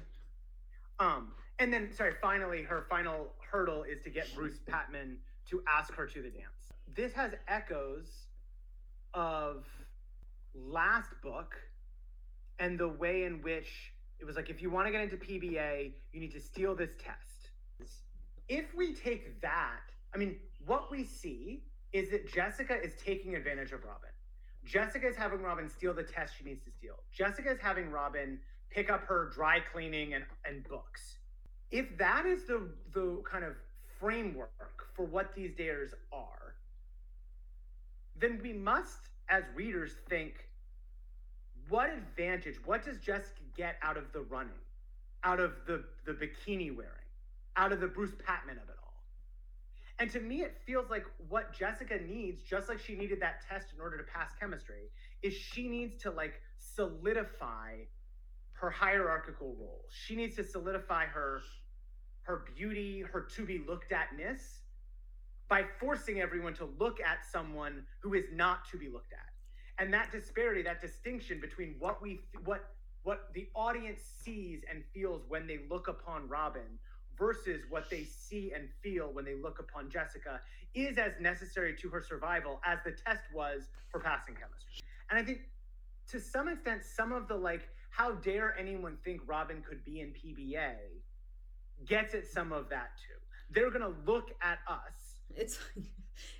Um, and then sorry, finally her final hurdle is to get Bruce Patman to ask her to the dance. This has echoes of last book and the way in which it was like if you want to get into PBA, you need to steal this test. If we take that, I mean, what we see is that Jessica is taking advantage of Robin. Jessica is having Robin steal the test she needs to steal. Jessica is having Robin pick up her dry cleaning and, and books. If that is the the kind of framework for what these dares are, then we must, as readers, think what advantage, what does Jessica get out of the running, out of the, the bikini wearing, out of the Bruce Patman of it all? And to me, it feels like what Jessica needs, just like she needed that test in order to pass chemistry, is she needs to like solidify her hierarchical role. She needs to solidify her her beauty, her to be looked atness by forcing everyone to look at someone who is not to be looked at. And that disparity, that distinction between what we what what the audience sees and feels when they look upon Robin versus what they see and feel when they look upon Jessica is as necessary to her survival as the test was for passing chemistry. And I think to some extent, some of the like, how dare anyone think Robin could be in PBA gets at some of that too. They're gonna look at us. It's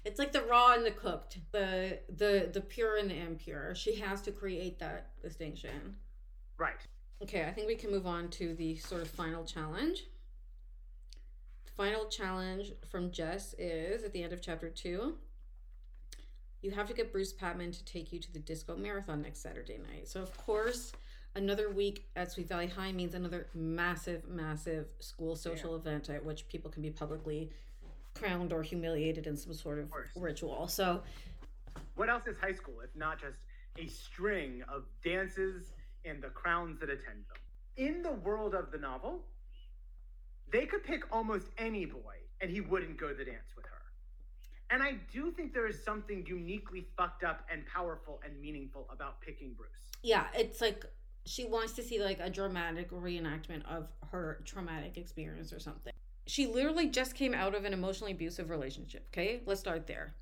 it's like the raw and the cooked, the the the pure and the impure. She has to create that distinction. Right. Okay, I think we can move on to the sort of final challenge. The final challenge from Jess is at the end of chapter two. You have to get Bruce Patman to take you to the disco marathon next Saturday night. So, of course, another week at Sweet Valley High means another massive, massive school social event at which people can be publicly crowned or humiliated in some sort of course. ritual. So, What else is high school if not just a string of dances and the crowns that attend them? In the world of the novel, they could pick almost any boy and he wouldn't go to the dance with her. And I do think there is something uniquely fucked up and powerful and meaningful about picking Bruce. yeah, it's like she wants to see like a dramatic reenactment of her traumatic experience or something. She literally just came out of an emotionally abusive relationship. Okay, let's start there.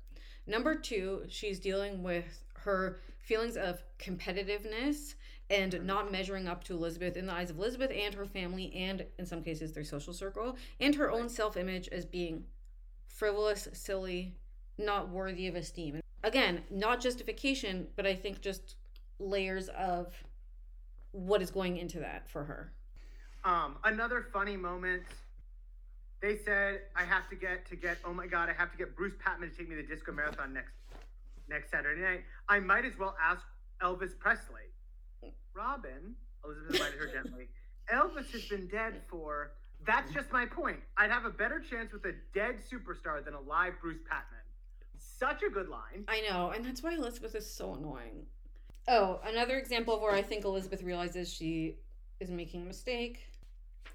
Number two, she's dealing with her feelings of competitiveness and not measuring up to Elizabeth in the eyes of Elizabeth and her family, and in some cases, their social circle, and her own self image as being frivolous, silly, not worthy of esteem. Again, not justification, but I think just layers of what is going into that for her. Um, another funny moment. They said I have to get to get. Oh my god, I have to get Bruce Patman to take me to the disco marathon next next Saturday night. I might as well ask Elvis Presley. Robin, Elizabeth invited her gently. Elvis has been dead for. That's just my point. I'd have a better chance with a dead superstar than a live Bruce Patman. Such a good line. I know, and that's why Elizabeth is so annoying. Oh, another example of where I think Elizabeth realizes she is making a mistake.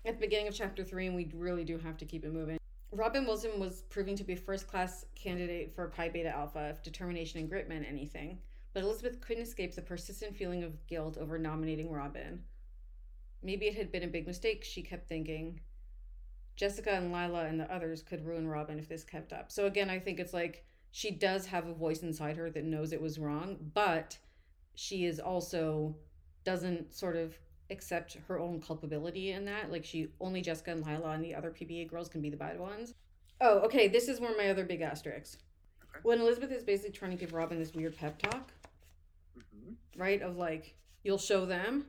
At the beginning of chapter three, and we really do have to keep it moving. Robin Wilson was proving to be a first class candidate for Pi Beta Alpha if determination and grit meant anything, but Elizabeth couldn't escape the persistent feeling of guilt over nominating Robin. maybe it had been a big mistake. She kept thinking Jessica and Lila and the others could ruin Robin if this kept up. So again, I think it's like she does have a voice inside her that knows it was wrong, but she is also doesn't sort of accept her own culpability in that. Like she only Jessica and Lila and the other PBA girls can be the bad ones. Oh, okay. This is one of my other big asterisks. Okay. When Elizabeth is basically trying to give Robin this weird pep talk, Mhm. right? Of like, you'll show them.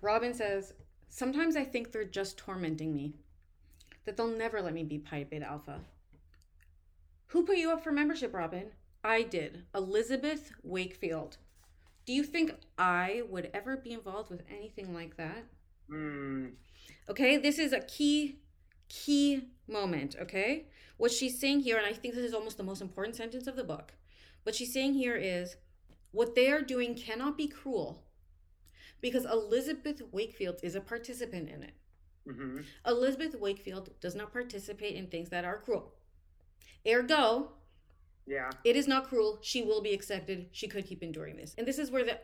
Robin says, Sometimes I think they're just tormenting me. That they'll never let me be Pi Beta Alpha. Who put you up for membership, Robin? I did. Elizabeth Wakefield. Do you think I would ever be involved with anything like that? Mm, Okay, this is a key, key moment, okay? What she's saying here, and I think this is almost the most important sentence of the book, what she's saying here is what they are doing cannot be cruel because Elizabeth Wakefield is a participant in it. mhm. Elizabeth Wakefield does not participate in things that are cruel. Ergo, Yeah. it is not cruel. She will be accepted. She could keep enduring this. And this is where the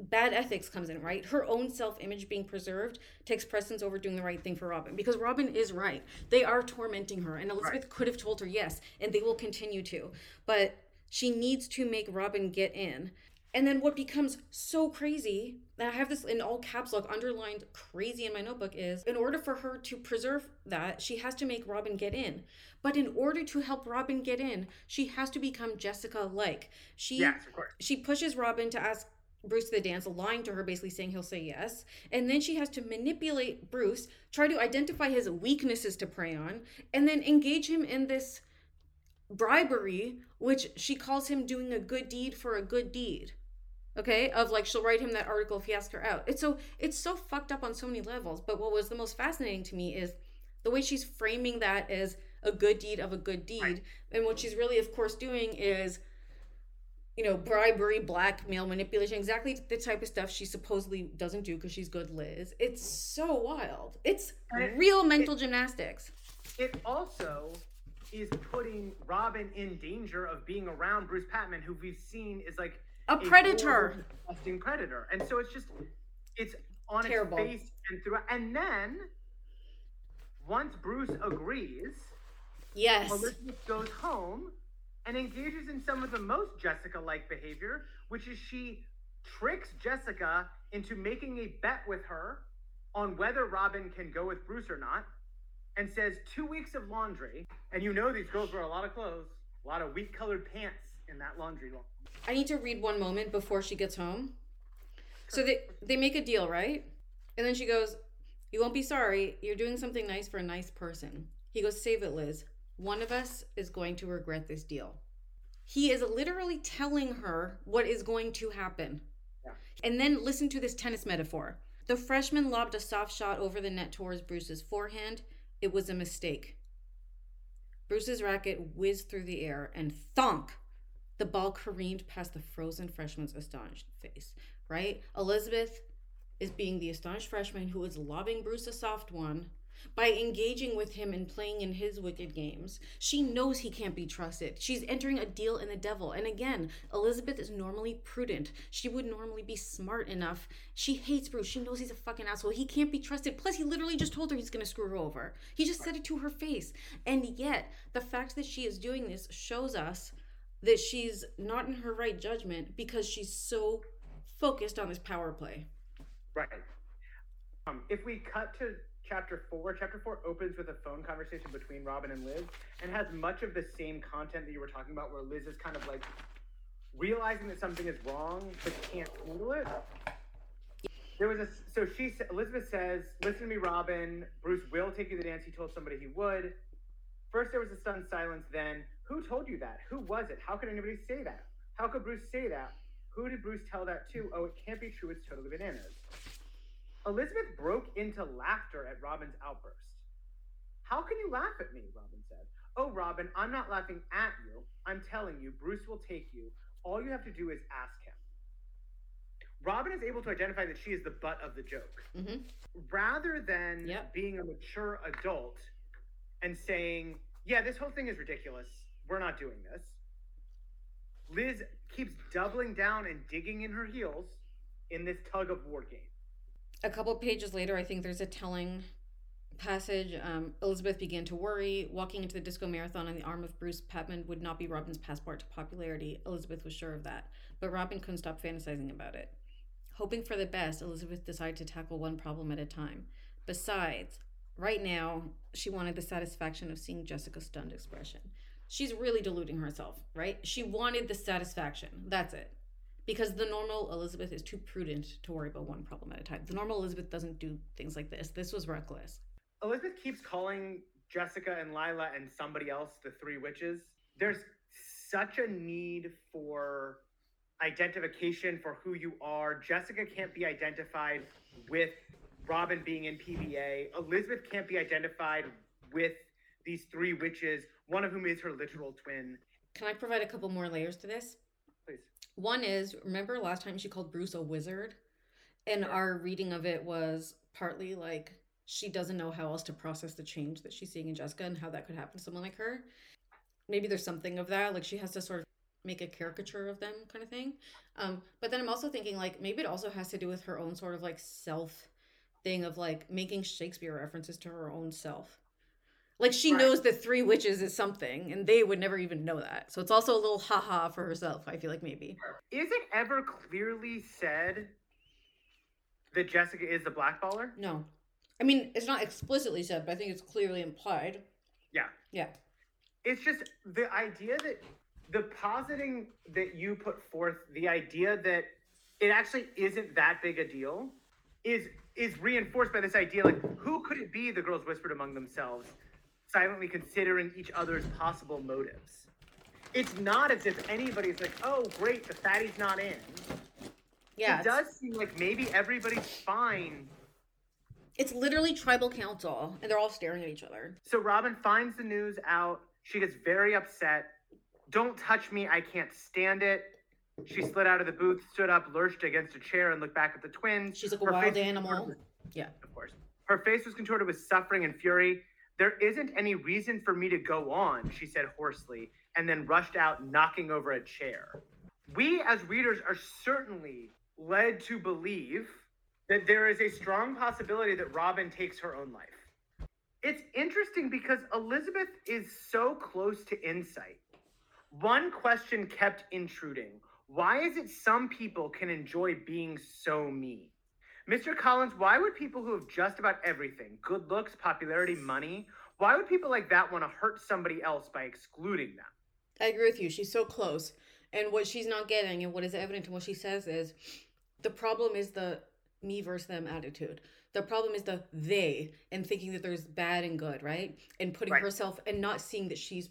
bad ethics comes in, right? Her own self-image being preserved takes precedence over doing the right thing for Robin because Robin is right. They are tormenting her and Elizabeth Right. could have told her yes, and they will continue to. But she needs to make Robin get in. And then what becomes so crazy, and I have this in all caps lock underlined crazy in my notebook, is in order for her to preserve that, she has to make Robin get in. But in order to help Robin get in, she has to become Jessica like. She Yes, of course. she pushes Robin to ask Bruce to the dance, lying to her, basically saying he'll say yes. And then she has to manipulate Bruce, try to identify his weaknesses to prey on, and then engage him in this bribery, which she calls him doing a good deed for a good deed. Okay, of like she'll write him that article if he asks her out. It's so it's so fucked up on so many levels. But what was the most fascinating to me is the way she's framing that as a good deed of a good deed, Right. and what she's really, of course, doing is you know, bribery, blackmail, manipulation, exactly the type of stuff she supposedly doesn't do because she's good Liz. It's so wild. It's it- real mental gymnastics. It also is putting Robin in danger of being around Bruce Patman, who we've seen is like A predator. horrible, disgusting predator. And so it's just it's on Terrible. its face and throughout. And then once Bruce agrees, Yes. Elizabeth goes home and engages in some of the most Jessica like behavior, which is she tricks Jessica into making a bet with her on whether Robin can go with Bruce or not, and says two weeks of laundry. And you know these girls wear a lot of clothes, a lot of wheat colored pants in that laundry. I need to read one moment before she gets home. So they they make a deal, right? And then she goes, "You won't be sorry. You're doing something nice for a nice person." He goes, "Save it, Liz. One of us is going to regret this deal." He is literally telling her what is going to happen. Yeah. And then listen to this tennis metaphor. The freshman lobbed a soft shot over the net towards Bruce's forehand. It was a mistake. Bruce's racket whizzed through the air and thonk! The ball careened past the frozen freshman's astonished face, right? Elizabeth is being the astonished freshman who is lobbing Bruce a soft one by engaging with him and playing in his wicked games. She knows he can't be trusted. She's entering a deal in the devil. And again, Elizabeth is normally prudent. She would normally be smart enough. She hates Bruce. She knows he's a fucking asshole. He can't be trusted. Plus, he literally just told her he's going to screw her over. He just said it to her face. And yet, the fact that she is doing this shows us that she's not in her right judgment because she's so focused on this power play. Right. Um, if we cut to chapter four, chapter four opens with a phone conversation between Robin and Liz and has much of the same content that you were talking about, where Liz is kind of like realizing that something is wrong but can't handle it. There was a so she Elizabeth says, "Listen to me, Robin. Bruce will take you to the dance. He told somebody he would." First, there was a stunned silence. Then, who told you that? Who was it? How could anybody say that? How could Bruce say that? Who did Bruce tell that to? Oh, it can't be true. It's totally bananas. Elizabeth broke into laughter at Robin's outburst. How can you laugh at me? Robin said. Oh, Robin, I'm not laughing at you. I'm telling you, Bruce will take you. All you have to do is ask him. Robin is able to identify that she is the butt of the joke. hmm Rather than Yep. being a mature adult and saying, yeah, this whole thing is ridiculous. We're not doing this. Liz keeps doubling down and digging in her heels in this tug of war game. A couple pages later, I think there's a telling passage. Um, Elizabeth began to worry. Walking into the disco marathon on the arm of Bruce Patman would not be Robin's passport to popularity. Elizabeth was sure of that. But Robin couldn't stop fantasizing about it. Hoping for the best, Elizabeth decided to tackle one problem at a time. Besides, right now, she wanted the satisfaction of seeing Jessica's stunned expression. She's really deluding herself, right? She wanted the satisfaction. That's it because the normal Elizabeth is too prudent to worry about one problem at a time. The normal Elizabeth doesn't do things like this. This was reckless. Elizabeth keeps calling Jessica and Lila and somebody else the three witches. There's such a need for identification for who you are. Jessica can't be identified with Robin being in PBA. Elizabeth can't be identified with these three witches, one of whom is her literal twin. Can I provide a couple more layers to this? Please. One is remember last time she called Bruce a wizard? And our reading of it was partly like she doesn't know how else to process the change that she's seeing in Jessica and how that could happen to someone like her. Maybe there's something of that. Like she has to sort of make a caricature of them kind of thing. Um, but then I'm also thinking like maybe it also has to do with her own sort of like self thing of like making Shakespeare references to her own self. Like she Right. knows that three witches is something, and they would never even know that. So it's also a little haha for herself. I feel like maybe. Is it ever clearly said that Jessica is the blackballer? No, I mean it's not explicitly said, but I think it's clearly implied. Yeah. Yeah, It's just the idea that the positing that you put forth, the idea that it actually isn't that big a deal, is is reinforced by this idea like who could it be the girls whispered among themselves, silently considering each other's possible motives. It's not as if anybody's like, oh great, the fatty's not in. yeah. it does seem like maybe everybody's fine It's literally tribal council, and they're all staring at each other. So Robin finds the news out. She gets very upset. Don't touch me. I can't stand it. She slid out of the booth, stood up, lurched against a chair, and looked back at the twins. She's like a Her wild face animal. Yeah. Of course. Her face was contorted with suffering and fury. There isn't any reason for me to go on, she said hoarsely, and then rushed out, knocking over a chair. We, as readers, are certainly led to believe that there is a strong possibility that Robin takes her own life. It's interesting because Elizabeth is so close to insight. One question kept intruding Why is it some people can enjoy being so mean? Mr. Collins, why would people who have just about everything good looks, popularity, money why would people like that want to hurt somebody else by excluding them? I agree with you. She's so close. And what she's not getting, and what is evident in what she says, is the problem is the me versus them attitude. The problem is the they and thinking that there's bad and good, right? And putting Right. herself and not seeing that she's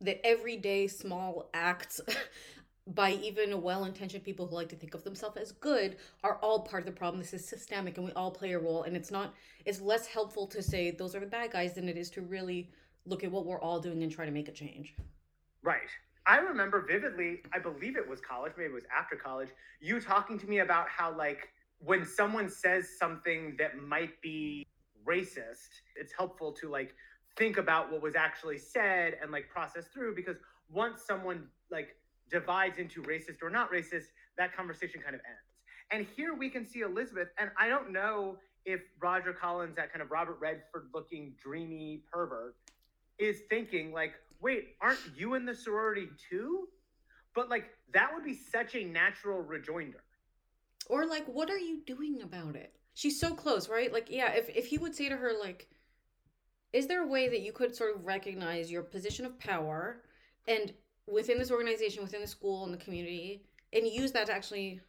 that everyday small acts (laughs) by even well-intentioned people who like to think of themselves as good are all part of the problem this is systemic and we all play a role and it's not it's less helpful to say those are the bad guys than it is to really look at what we're all doing and try to make a change Right. I remember vividly, I believe it was college, maybe it was after college, you talking to me about how, like, when someone says something that might be racist, it's helpful to, like, think about what was actually said and, like, process through because once someone, like, divides into racist or not racist, that conversation kind of ends. And here we can see Elizabeth, and I don't know if Roger Collins, that kind of Robert Redford looking dreamy pervert, is thinking like, wait, aren't you in the sorority too? But like that would be such a natural rejoinder. or like what are you doing about it she's so close right like yeah if, if he would say to her like is there a way that you could sort of recognize your position of power and within this organization within the school and the community and use that to actually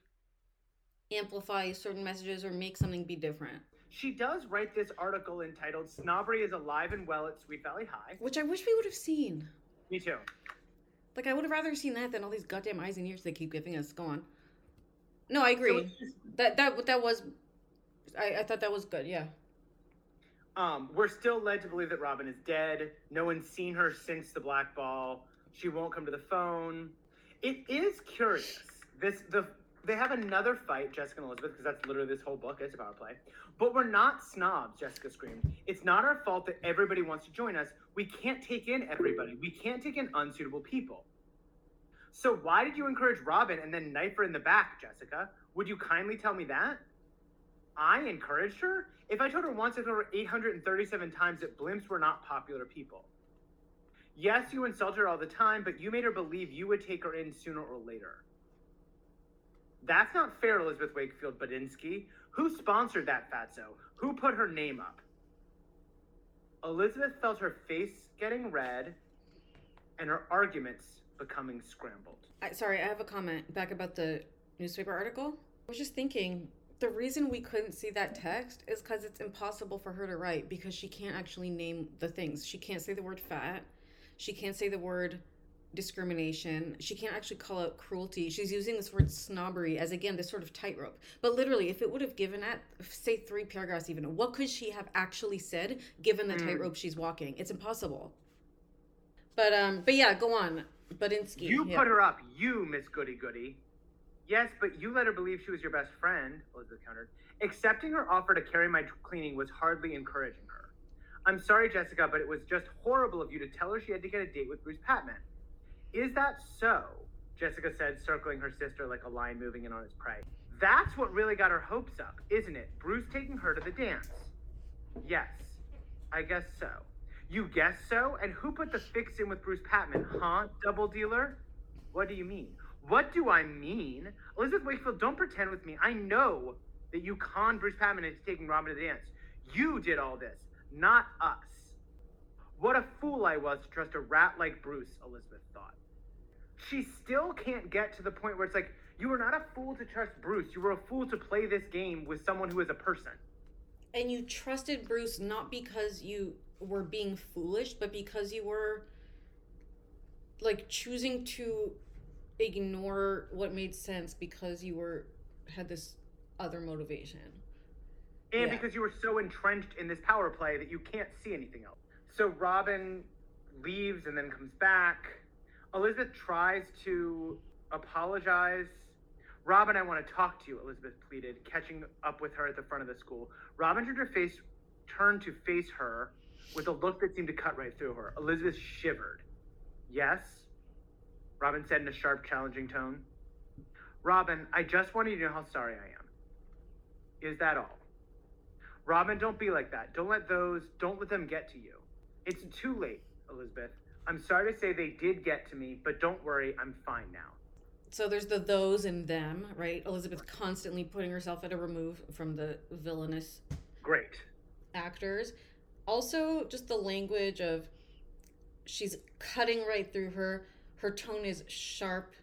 amplify certain messages or make something be different She does write this article entitled Snobbery is Alive and Well at Sweet Valley High. which i wish we would have seen Me too. like i would have rather seen that than all these goddamn eyes and ears they keep giving us go on no i agree it's just- that that that was I, I thought that was good yeah um, we're still led to believe that Robin is dead. No one's seen her since the black ball. She won't come to the phone. It is curious. This the they have another fight, Jessica and Elizabeth, because that's literally this whole book. It's a power play. But we're not snobs, Jessica screamed. It's not our fault that everybody wants to join us. We can't take in everybody. We can't take in unsuitable people. So why did you encourage Robin and then knife her in the back, Jessica? Would you kindly tell me that? I encouraged her? If I told her once, I told her 837 times that blimps were not popular people. Yes, you insult her all the time, but you made her believe you would take her in sooner or later. That's not fair, Elizabeth Wakefield Badinsky. Who sponsored that fatso? Who put her name up? Elizabeth felt her face getting red and her arguments becoming scrambled. I, sorry, I have a comment back about the newspaper article. I was just thinking the reason we couldn't see that text is because it's impossible for her to write because she can't actually name the things. She can't say the word fat. She can't say the word discrimination. She can't actually call out cruelty. She's using this word snobbery as again this sort of tightrope. But literally, if it would have given at say three paragraphs even, what could she have actually said given the Mm. tightrope she's walking? It's impossible. But um, but yeah, go on. Badinsky. You yeah. put her up, you Miss Goody Goody. Yes, but you let her believe she was your best friend, Elizabeth countered. Accepting her offer to carry my cleaning was hardly encouraging. I'm sorry, Jessica, but it was just horrible of you to tell her she had to get a date with Bruce Patman. Is that so? Jessica said, circling her sister like a lion moving in on its prey. That's what really got her hopes up, isn't it? Bruce taking her to the dance. Yes, I guess so. You guess so? And who put the fix in with Bruce Patman, huh, double dealer? What do you mean? What do I mean? Elizabeth Wakefield, don't pretend with me. I know that you conned Bruce Patman into taking Robin to the dance. You did all this, not us. What a fool I was to trust a rat like Bruce, Elizabeth thought. She still can't get to the point where it's like, you were not a fool to trust Bruce. You were a fool to play this game with someone who is a person. and you trusted Bruce not because you were being foolish, but because you were like choosing to ignore what made sense because you were had this other motivation. And Yeah. because you were so entrenched in this power play that you can't see anything else. So Robin leaves and then comes back. Elizabeth tries to apologize. Robin, I want to talk to you, Elizabeth pleaded, catching up with her at the front of the school. Robin turned her face turned to face her with a look that seemed to cut right through her. Elizabeth shivered. Yes? Robin said in a sharp, challenging tone. Robin, I just wanted you to know how sorry I am. Is that all? Robin, don't be like that. Don't let those, don't let them get to you. It's too late, Elizabeth. I'm sorry to say they did get to me, but don't worry, I'm fine now. So there's the those and them, right? Elizabeth constantly putting herself at a remove from the villainous Great. actors. Also, just the language of she's cutting right through her. Her tone is sharp.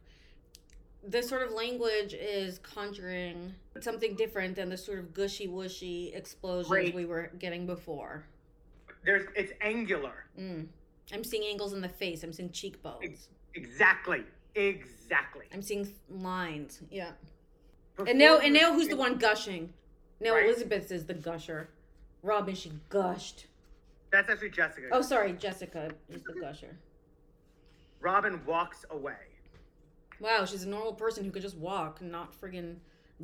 This sort of language is conjuring something different than the sort of gushy wushy explosions Right. we were getting before. There's, it's angular. Mm. I'm seeing angles in the face. I'm seeing cheekbones. Exactly. Exactly. I'm seeing lines. Yeah. Before And now, and now, who's the one gushing? Now Right. Elizabeth is the gusher. Robin, she gushed. That's actually Jessica. Oh, sorry, Jessica is the (laughs) gusher. Robin walks away. Wow, she's a normal person who could just walk, not friggin'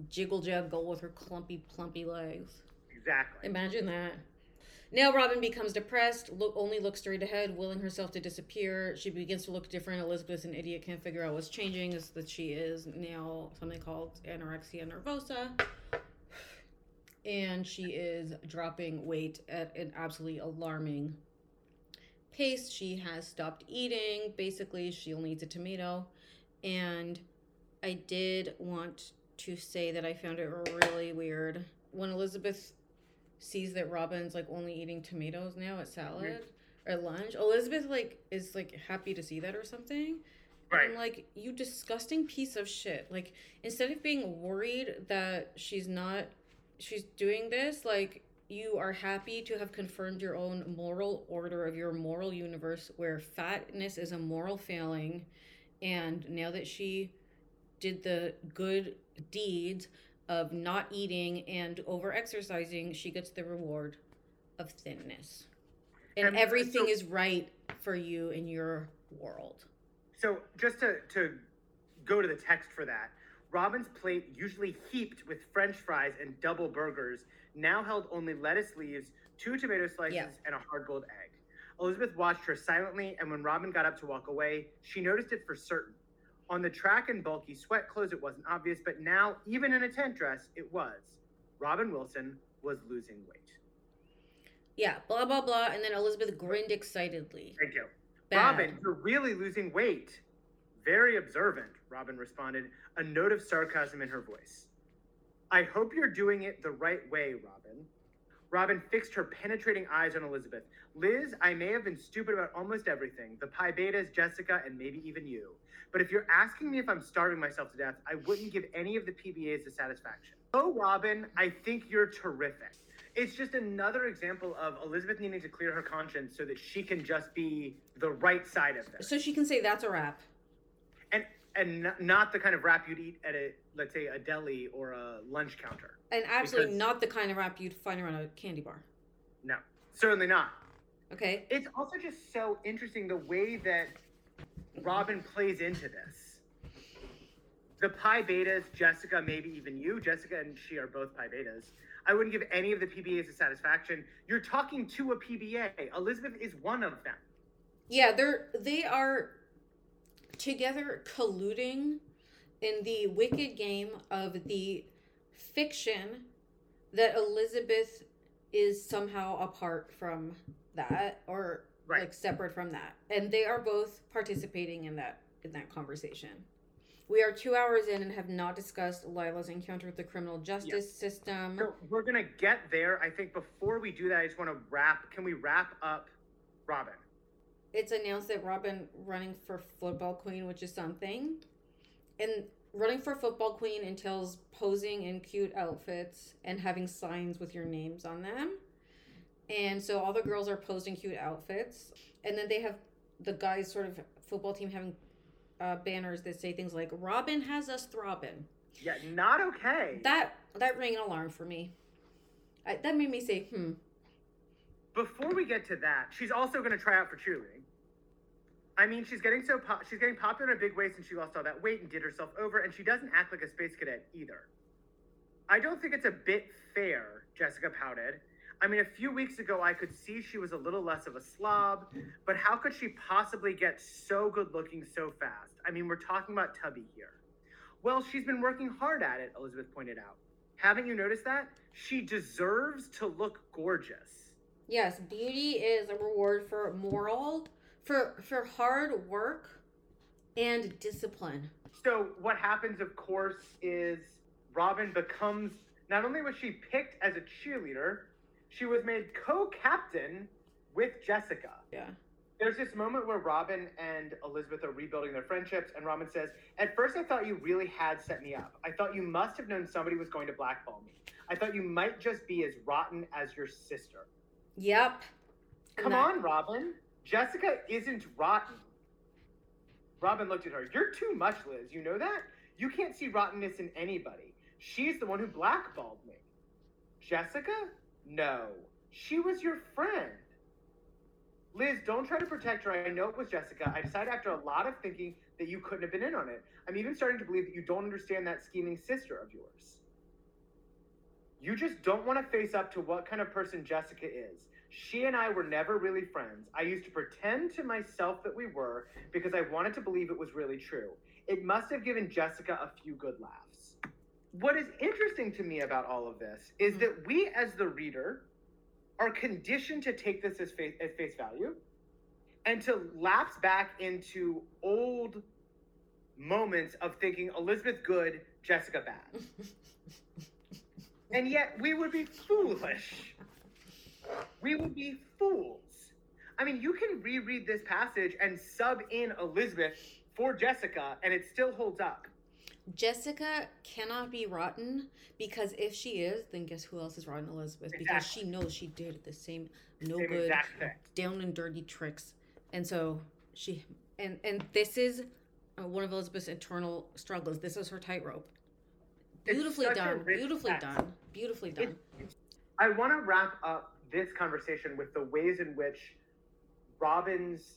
jiggle jaggle with her clumpy, plumpy legs. Exactly. Imagine that. Now Robin becomes depressed, look, only looks straight ahead, willing herself to disappear. She begins to look different. Elizabeth's an idiot, can't figure out what's changing, is that she is now something called anorexia nervosa. And she is dropping weight at an absolutely alarming pace. She has stopped eating. Basically, she only eats a tomato. And I did want to say that I found it really weird when Elizabeth sees that Robin's like only eating tomatoes now at salad or at lunch. Elizabeth like is like happy to see that or something. And I'm like, you disgusting piece of shit. Like, instead of being worried that she's not, she's doing this, like, you are happy to have confirmed your own moral order of your moral universe where fatness is a moral failing. And now that she did the good deeds of not eating and over exercising, she gets the reward of thinness. And, And, everything so- is right for you in your world. So just to, to go to the text for that, Robin's plate, usually heaped with French fries and double burgers, now held only lettuce leaves, two tomato slices, Yeah. and a hard-boiled egg. Elizabeth watched her silently, and when Robin got up to walk away, she noticed it for certain. On the track and bulky sweat clothes, it wasn't obvious, but now, even in a tent dress, it was. Robin Wilson was losing weight. Yeah, blah blah blah, and then Elizabeth grinned excitedly. Thank you. Bad. Robin, you're really losing weight. Very observant, Robin responded, a note of sarcasm in her voice. I hope you're doing it the right way, Robin. Robin fixed her penetrating eyes on Elizabeth. Liz, I may have been stupid about almost everything the Pi Betas, Jessica, and maybe even you. But if you're asking me if I'm starving myself to death, I wouldn't give any of the PBAs the satisfaction. Oh, Robin, I think you're terrific. It's just another example of Elizabeth needing to clear her conscience so that she can just be the right side of this So she can say that's a wrap. And n- not the kind of wrap you'd eat at a let's say a deli or a lunch counter. And absolutely Because- not the kind of wrap you'd find around a candy bar. No, certainly not. Okay? It's also just so interesting the way that Robin plays into this. The Pi Betas, Jessica, maybe even you, Jessica and she are both Pi Betas. I wouldn't give any of the PBAs a satisfaction. You're talking to a PBA. Elizabeth is one of them. Yeah, they're they are together colluding in the wicked game of the fiction that Elizabeth is somehow apart from that or Right. like separate from that. And they are both participating in that in that conversation. We are two hours in and have not discussed Lila's encounter with the criminal justice system. So we're gonna get there. I think before we do that, I just want to wrap. Can we wrap up Robin? It's announced that Robin running for football queen, which is something. And running for football queen entails posing in cute outfits and having signs with your names on them. And so all the girls are posing cute outfits. And then they have the guys sort of football team having uh, banners that say things like Robin has us throbbing. Yeah, not okay. That that rang an alarm for me. I, that made me say, hmm. before we get to that, she's also going to try out for cheerleading. I mean, she's getting so she's getting popular in a big way since she lost all that weight and did herself over, and she doesn't act like a space cadet either. I don't think it's a bit fair, Jessica pouted. I mean, a few weeks ago, I could see she was a little less of a slob, but how could she possibly get so good looking so fast? I mean, we're talking about Tubby here. Well, she's been working hard at it, Elizabeth pointed out. Haven't you noticed that? She deserves to look gorgeous. Yes, beauty is a reward for moral, for for hard work and discipline. So what happens, of course, is Robin becomes not only was she picked as a cheerleader, she was made co-captain with Jessica. Yeah. There's this moment where Robin and Elizabeth are rebuilding their friendships, and Robin says, At first, I thought you really had set me up. I thought you must have known somebody was going to blackball me. I thought you might just be as rotten as your sister. Yep. Come that- on, Robin. Jessica isn't rotten. Robin looked at her. You're too much, Liz. You know that? You can't see rottenness in anybody. She's the one who blackballed me. Jessica? No. She was your friend. Liz, don't try to protect her. I know it was Jessica. I decided after a lot of thinking that you couldn't have been in on it. I'm even starting to believe that you don't understand that scheming sister of yours. You just don't want to face up to what kind of person Jessica is. She and I were never really friends. I used to pretend to myself that we were because I wanted to believe it was really true. It must have given Jessica a few good laughs. What is interesting to me about all of this is that we, as the reader, are conditioned to take this as face, as face value and to lapse back into old moments of thinking Elizabeth good, Jessica bad. (laughs) and yet we would be foolish. We would be fools. I mean, you can reread this passage and sub in Elizabeth for Jessica, and it still holds up. Jessica cannot be rotten because if she is, then guess who else is rotten? Elizabeth. Because she knows she did the same no Same good, down and dirty tricks. And so she, and and this is uh, one of Elizabeth's internal struggles. This is her tightrope. Beautifully done. Beautifully text. done. Beautifully done. I want to wrap up this conversation with the ways in which Robin's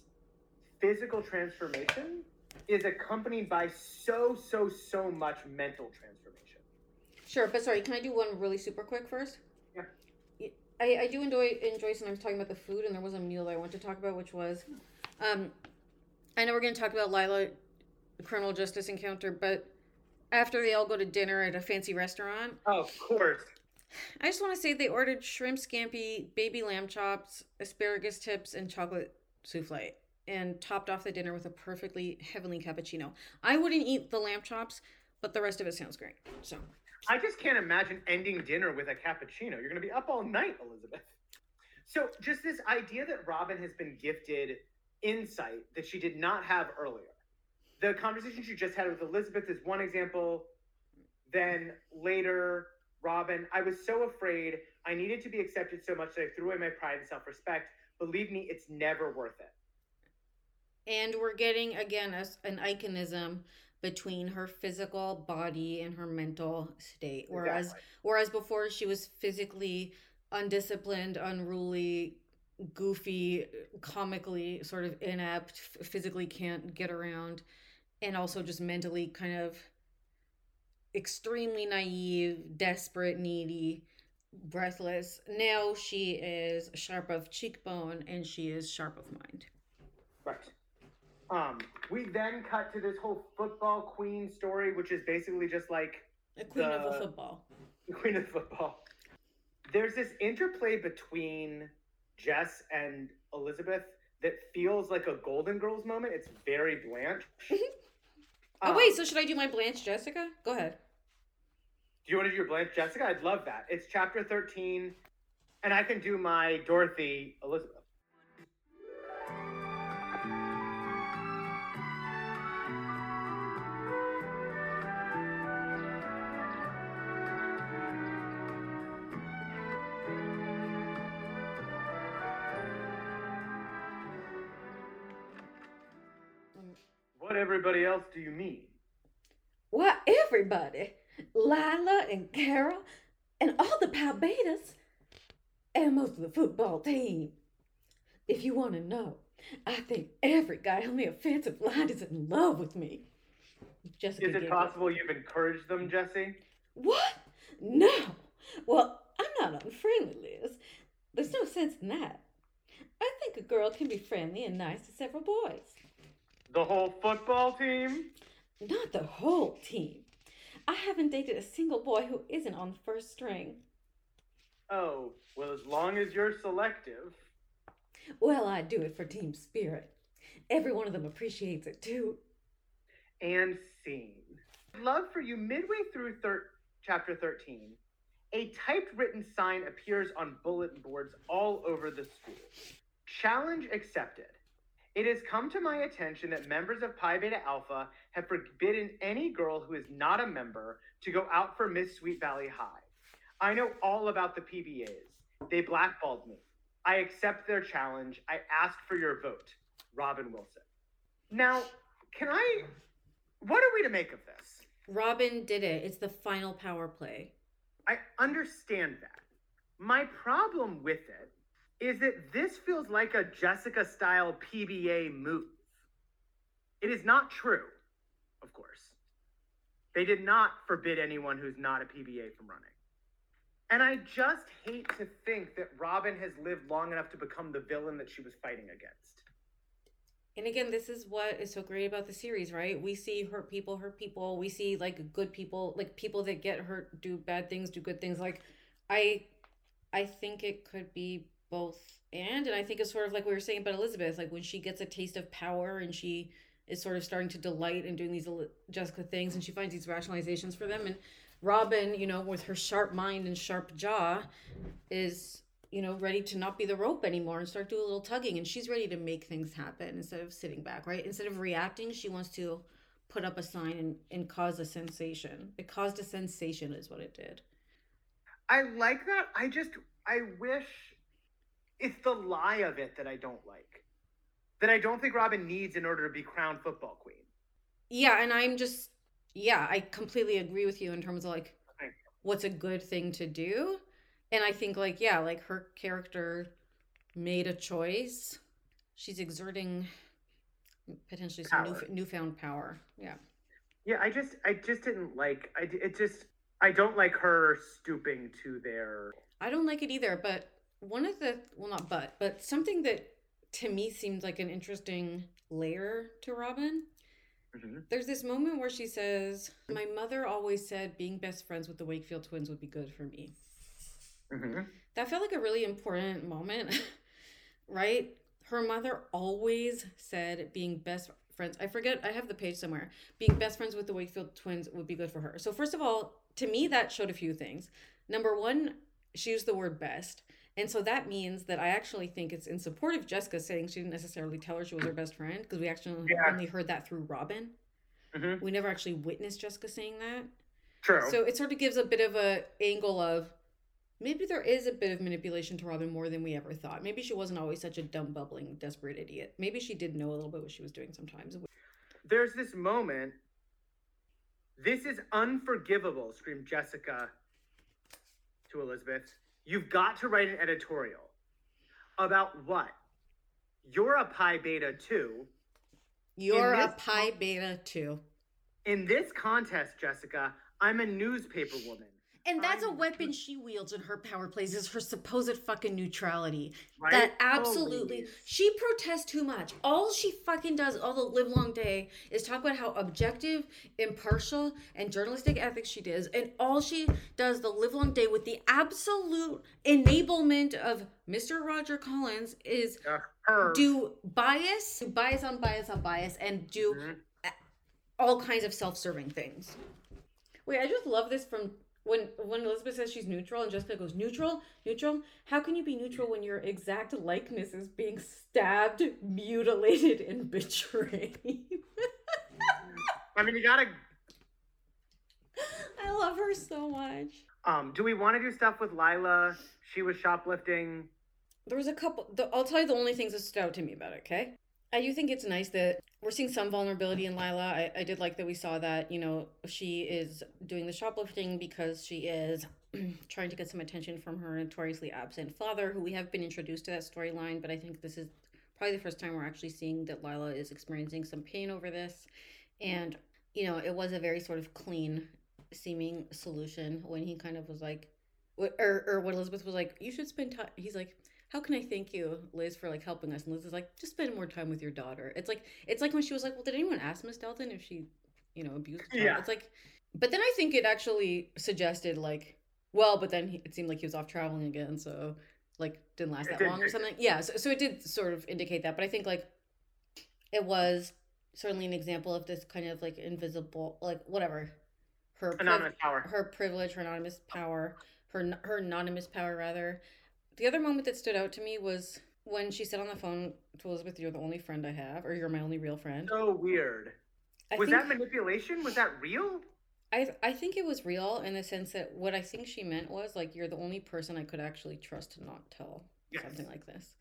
physical transformation is accompanied by so, so, so much mental transformation. Sure, but sorry, can I do one really super quick first? Yeah. I, I do enjoy enjoy sometimes talking about the food, and there was a meal I want to talk about, which was, um, I know we're going to talk about Lila, criminal justice encounter, but after they all go to dinner at a fancy restaurant, Of course. I just want to say they ordered shrimp scampi, baby lamb chops, asparagus tips, and chocolate souffle, and topped off the dinner with a perfectly heavenly cappuccino. I wouldn't eat the lamb chops, but the rest of it sounds great. So I just can't imagine ending dinner with a cappuccino. You're going to be up all night, Elizabeth. So, just this idea that Robin has been gifted insight that she did not have earlier. The conversation she just had with Elizabeth is one example. Then later, Robin, I was so afraid. I needed to be accepted so much that I threw away my pride and self respect. Believe me, it's never worth it. And we're getting again a, an iconism between her physical body and her mental state. Whereas Exactly. whereas before she was physically undisciplined, unruly, goofy, comically sort of inept, physically can't get around, and also just mentally kind of extremely naive, desperate, needy, breathless. Now she is sharp of cheekbone and she is sharp of mind. Right. Um, we then cut to this whole football queen story, which is basically just like A queen of The- the football. the (laughs) queen of football. There's this interplay between Jess and Elizabeth that feels like a Golden Girls moment. It's very Blanche. (laughs) Oh Um, wait, so should I do my Blanche Jessica? Go ahead. Do you want to do your Blanche Jessica? I'd love that. It's chapter 13, and I can do my Dorothy Elizabeth. What everybody else do you mean? Why, everybody, Lila and Carol, and all the Pi Betas, and most of the football team. If you want to know, I think every guy on the offensive line is in love with me. Jessica Is it possible you've encouraged them, Jesse? What? No. Well, I'm not unfriendly, Liz. There's no sense in that. I think a girl can be friendly and nice to several boys. The whole football team? Not the whole team. I haven't dated a single boy who isn't on the first string. Oh, well, as long as you're selective. Well, I do it for team spirit. Every one of them appreciates it too. And scene. Love for you, midway through thir- chapter 13, a typed written sign appears on bulletin boards all over the school. Challenge accepted. It has come to my attention that members of Pi Beta Alpha have forbidden any girl who is not a member to go out for Miss Sweet Valley High. I know all about the PBAs. They blackballed me. I accept their challenge. I ask for your vote. Robin Wilson. Now, can I. What are we to make of this? Robin did it. It's the final power play. I understand that. My problem with it is that this feels like a Jessica style PBA move. It is not true, of course. They did not forbid anyone who's not a PBA from running. And I just hate to think that Robin has lived long enough to become the villain that she was fighting against. And again, this is what is so great about the series, right? We see hurt people hurt people. We see like good people, like people that get hurt do bad things, do good things. Like I I think it could be both and and I think it's sort of like we were saying about Elizabeth, like when she gets a taste of power and she is sort of starting to delight in doing these Jessica things and she finds these rationalizations for them and Robin, you know, with her sharp mind and sharp jaw is you know, ready to not be the rope anymore and start doing a little tugging. And she's ready to make things happen instead of sitting back, right? Instead of reacting, she wants to put up a sign and, and cause a sensation. It caused a sensation, is what it did. I like that. I just, I wish it's the lie of it that I don't like. That I don't think Robin needs in order to be crowned football queen. Yeah. And I'm just, yeah, I completely agree with you in terms of like what's a good thing to do. And I think, like, yeah, like her character made a choice. She's exerting potentially some Power. new, newfound power. Yeah. Yeah, I just, I just didn't like. I, it just, I don't like her stooping to their. I don't like it either, but one of the well not but, but something that to me seemed like an interesting layer to Robin. There's this moment where she says, "My mother always said being best friends with the Wakefield twins would be good for me." Mhm. That felt like a really important moment, (laughs) right? Her mother always said being best friends. I forget, I have the page somewhere. Being best friends with the Wakefield twins would be good for her. So, first of all, to me, that showed a few things. Number one, she used the word best. And so that means that I actually think it's in support of Jessica saying she didn't necessarily tell her she was her best friend because we actually Yeah. only heard that through Robin. Mhm. We never actually witnessed Jessica saying that. True. So it sort of gives a bit of a angle of maybe there is a bit of manipulation to Robin more than we ever thought. Maybe she wasn't always such a dumb, bubbling, desperate idiot. Maybe she did know a little bit what she was doing sometimes. There's this moment. This is unforgivable, screamed Jessica to Elizabeth. You've got to write an editorial. About what? You're a pi beta too. You're a pi beta too. In this contest, Jessica, I'm a newspaper woman. And that's a weapon she wields in her power plays is her supposed fucking neutrality. Right? That absolutely Always. she protests too much. All she fucking does all the live long day is talk about how objective, impartial, and journalistic ethics she does. And all she does the live long day with the absolute enablement of Mr. Roger Collins is Uh, do bias, do bias on bias on bias, and do Mhm. all kinds of self-serving things. Wait, I just love this from when when Elizabeth says she's neutral and Jessica goes neutral, neutral. How can you be neutral when your exact likeness is being stabbed, mutilated, and betrayed? (laughs) I mean, you gotta. I love her so much. Um, do we want to do stuff with Lila? She was shoplifting. There was a couple. The, I'll tell you the only things that stood out to me about it. Okay, I do think it's nice that we're seeing some vulnerability in Lila. I, I did like that we saw that you know she is doing the shoplifting because she is (clears throat) trying to get some attention from her notoriously absent father, who we have been introduced to that storyline. But I think this is probably the first time we're actually seeing that Lila is experiencing some pain over this, and you know it was a very sort of clean seeming solution when he kind of was like or or when Elizabeth was like, "You should spend time." He's like, "How can I thank you, Liz, for like helping us?" And Liz is like, "Just spend more time with your daughter." It's like it's like when she was like, "Well, did anyone ask Miss Dalton if she, you know, abused?" Yeah. It's like, but then I think it actually suggested like, well, but then he, it seemed like he was off traveling again, so like didn't last that long or something. Yeah, so so it did sort of indicate that, but I think like it was certainly an example of this kind of like invisible, like whatever. Her priv- Anonymous power. her privilege, her anonymous power, her her anonymous power rather. The other moment that stood out to me was when she said on the phone to Elizabeth, "You're the only friend I have, or you're my only real friend." So weird. I was think, that manipulation? Was that real? I I think it was real in the sense that what I think she meant was like you're the only person I could actually trust to not tell Yes. something like this.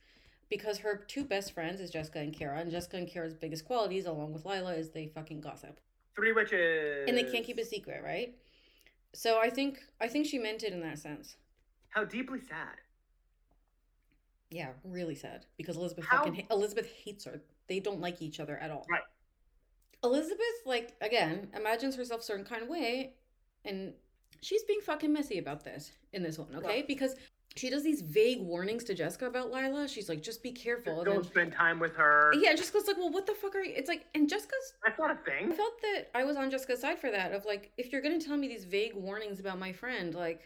Because her two best friends is Jessica and Cara, and Jessica and Cara's biggest qualities, along with Lila, is they fucking gossip. Three witches. And they can't keep a secret, right? So I think I think she meant it in that sense. How deeply sad. Yeah, really sad because Elizabeth How- fucking ha- Elizabeth hates her. They don't like each other at all. Right. Elizabeth, like again, imagines herself a certain kind of way, and she's being fucking messy about this in this one, okay? Because she does these vague warnings to Jessica about Lila. She's like, just be careful. And Don't then, spend time with her. yeah, Jessica's like, well, what the fuck are you? It's like, and Jessica's That's not a thing. I felt that I was on Jessica's side for that. Of like, if you're gonna tell me these vague warnings about my friend, like,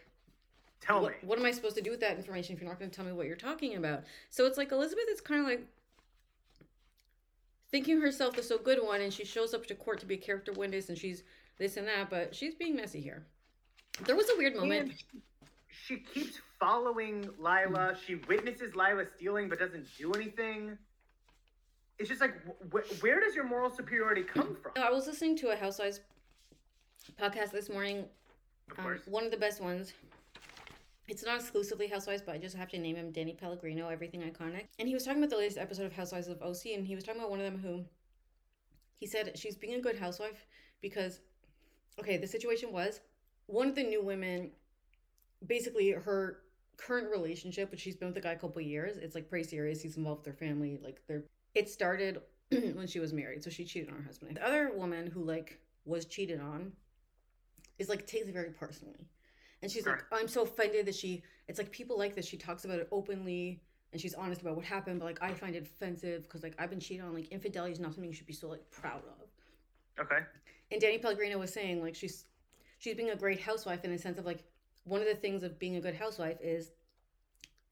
Tell what, me. what am I supposed to do with that information if you're not gonna tell me what you're talking about? So it's like Elizabeth is kind of like thinking herself the so good one, and she shows up to court to be a character witness, and she's this and that, but she's being messy here. There was a weird moment. And she- keeps following Lila. She witnesses Lila stealing, but doesn't do anything. It's just like, wh- wh- where does your moral superiority come from? I was listening to a Housewives podcast this morning Of Um, course. one of the best ones. It's not exclusively Housewives, but I just have to name him Danny Pellegrino, Everything Iconic. And he was talking about the latest episode of Housewives of OC, and he was talking about one of them who he said she's being a good housewife because, okay, the situation was one of the new women, basically her current relationship, which she's been with the guy a couple years, it's like pretty serious. He's involved with their family. Like they're, it started (clears throat) when she was married, so she cheated on her husband. The other woman who like was cheated on is like takes it very personally. And she's like. I'm so offended that she it's like people like this. She talks about it openly and she's honest about what happened, but like I find it offensive because like I've been cheated on. Like infidelity is not something you should be so like proud of. Okay. And Danny Pellegrino was saying like she's she's being a great housewife in the sense of like one of the things of being a good housewife is,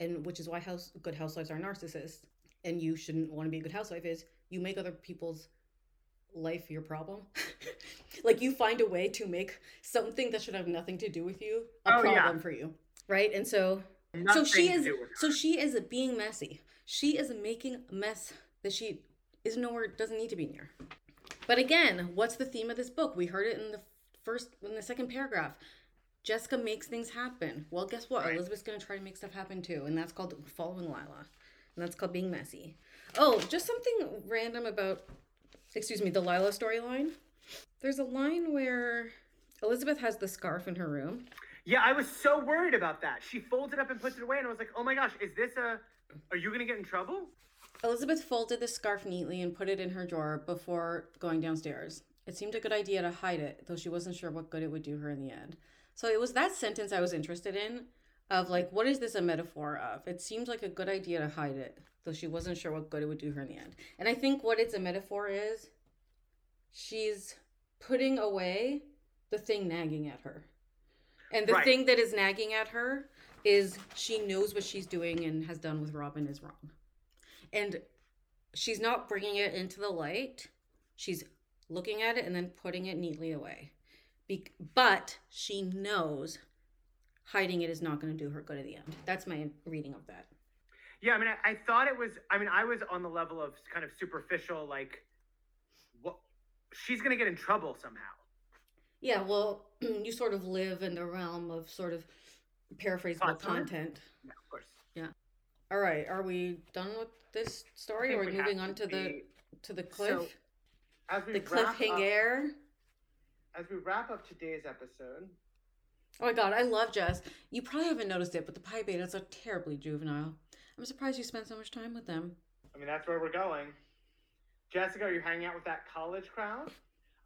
and which is why house good housewives are narcissists, and you shouldn't want to be a good housewife is you make other people's life your problem. (laughs) like you find a way to make something that should have nothing to do with you a Oh, yeah. problem for you, right? And so so she is do with her. so she is being messy. She is making a mess that she is nowhere doesn't need to be near. But again, what's the theme of this book? We heard it in the first in the second paragraph. Jessica makes things happen. Well, guess what? Right. Elizabeth's gonna try to make stuff happen too, and that's called following Lila. And that's called being messy. Oh, just something random about excuse me, the Lila storyline. There's a line where Elizabeth has the scarf in her room. Yeah, I was so worried about that. She folds it up and puts it away, and I was like, "Oh my gosh, is this a? Are you gonna get in trouble?" Elizabeth folded the scarf neatly and put it in her drawer before going downstairs. It seemed a good idea to hide it, though she wasn't sure what good it would do her in the end. So it was that sentence I was interested in of like, what is this a metaphor of? It seems like a good idea to hide it, though she wasn't sure what good it would do her in the end. And I think what it's a metaphor is she's putting away the thing nagging at her. And the Right. thing that is nagging at her is she knows what she's doing and has done with Robin is wrong. And she's not bringing it into the light. She's looking at it and then putting it neatly away. Be- but she knows hiding it is not going to do her good at the end. That's my reading of that. Yeah, I mean, I, I thought it was. I mean, I was on the level of kind of superficial, like, what? She's gonna get in trouble somehow. Yeah, well, (clears throat) you sort of live in the realm of sort of paraphrasable content. Yeah, of course. Yeah. All right, are we done with this story, or are we moving on to the be- to the cliff, As we the wrap up, cliffhanger? as we wrap up today's episode, Oh my god, I love Jess. You probably haven't noticed it, but the Pi Betas are terribly juvenile. I'm surprised you spent so much time with them. I mean, that's where we're going. Jessica, are you hanging out with that college crowd?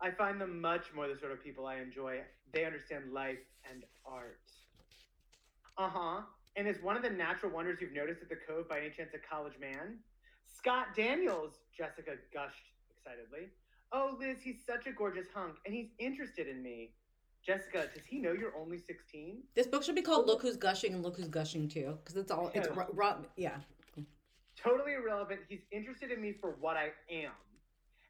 I find them much more the sort of people I enjoy. They understand life and art. Uh huh. And is one of the natural wonders you've noticed at the Cove by any chance a college man? Scott Daniels, Jessica gushed excitedly. Oh, Liz, he's such a gorgeous hunk, and he's interested in me. Jessica, does he know you're only 16? This book should be called "Look Who's Gushing" and "Look Who's Gushing" too, because it's all it's ro- yeah. Totally irrelevant. He's interested in me for what I am.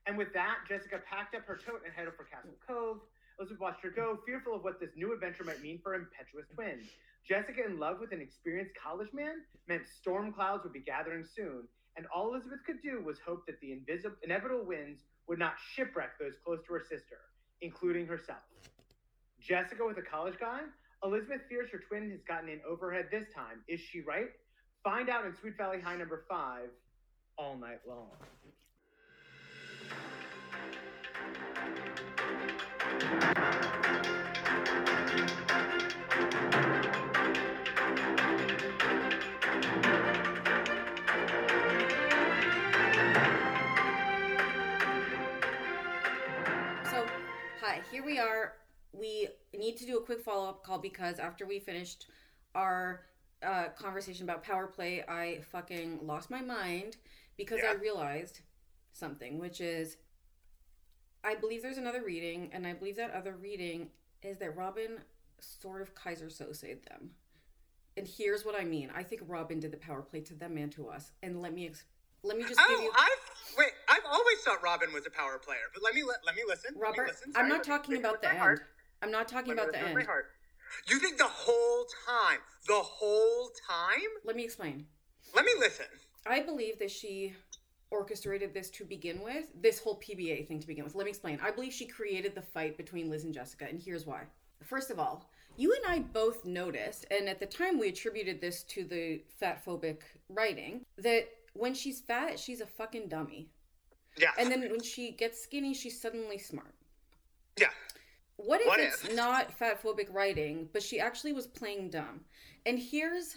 And with that, Jessica packed up her tote and headed for Castle Cove. Elizabeth watched her go, fearful of what this new adventure might mean for her impetuous twin. Jessica, in love with an experienced college man, meant storm clouds would be gathering soon, and all Elizabeth could do was hope that the invisible, inevitable winds would not shipwreck those close to her sister, including herself. Jessica with a college guy? Elizabeth fears her twin has gotten in over her head this time. Is she right? Find out in Sweet Valley High number five all night long. So, hi, here we are. We need to do a quick follow up call because after we finished our uh, conversation about power play, I fucking lost my mind because I realized something, which is I believe there's another reading, and I believe that other reading is that Robin sort of Keyser Söze'd them. And here's what I mean. I think Robin did the power play to them and to us. And let me ex- let me just give Oh, you I've wait. I've always thought Robin was a power player, but let me let, let me listen. let me Robert, listen. I'm not talking about the end. I'm not talking about the end. Heart. You think the whole time? The whole time? Let me explain. Let me listen. I believe that she orchestrated this to begin with, this whole PBA thing to begin with. Let me explain. I believe she created the fight between Liz and Jessica, and here's why. First of all, you and I both noticed, and at the time we attributed this to the fat phobic writing, that when she's fat, she's a fucking dummy. Yeah. And then when she gets skinny, she's suddenly smart. yeah. What if What it's if? not fat phobic writing, but she actually was playing dumb? And here's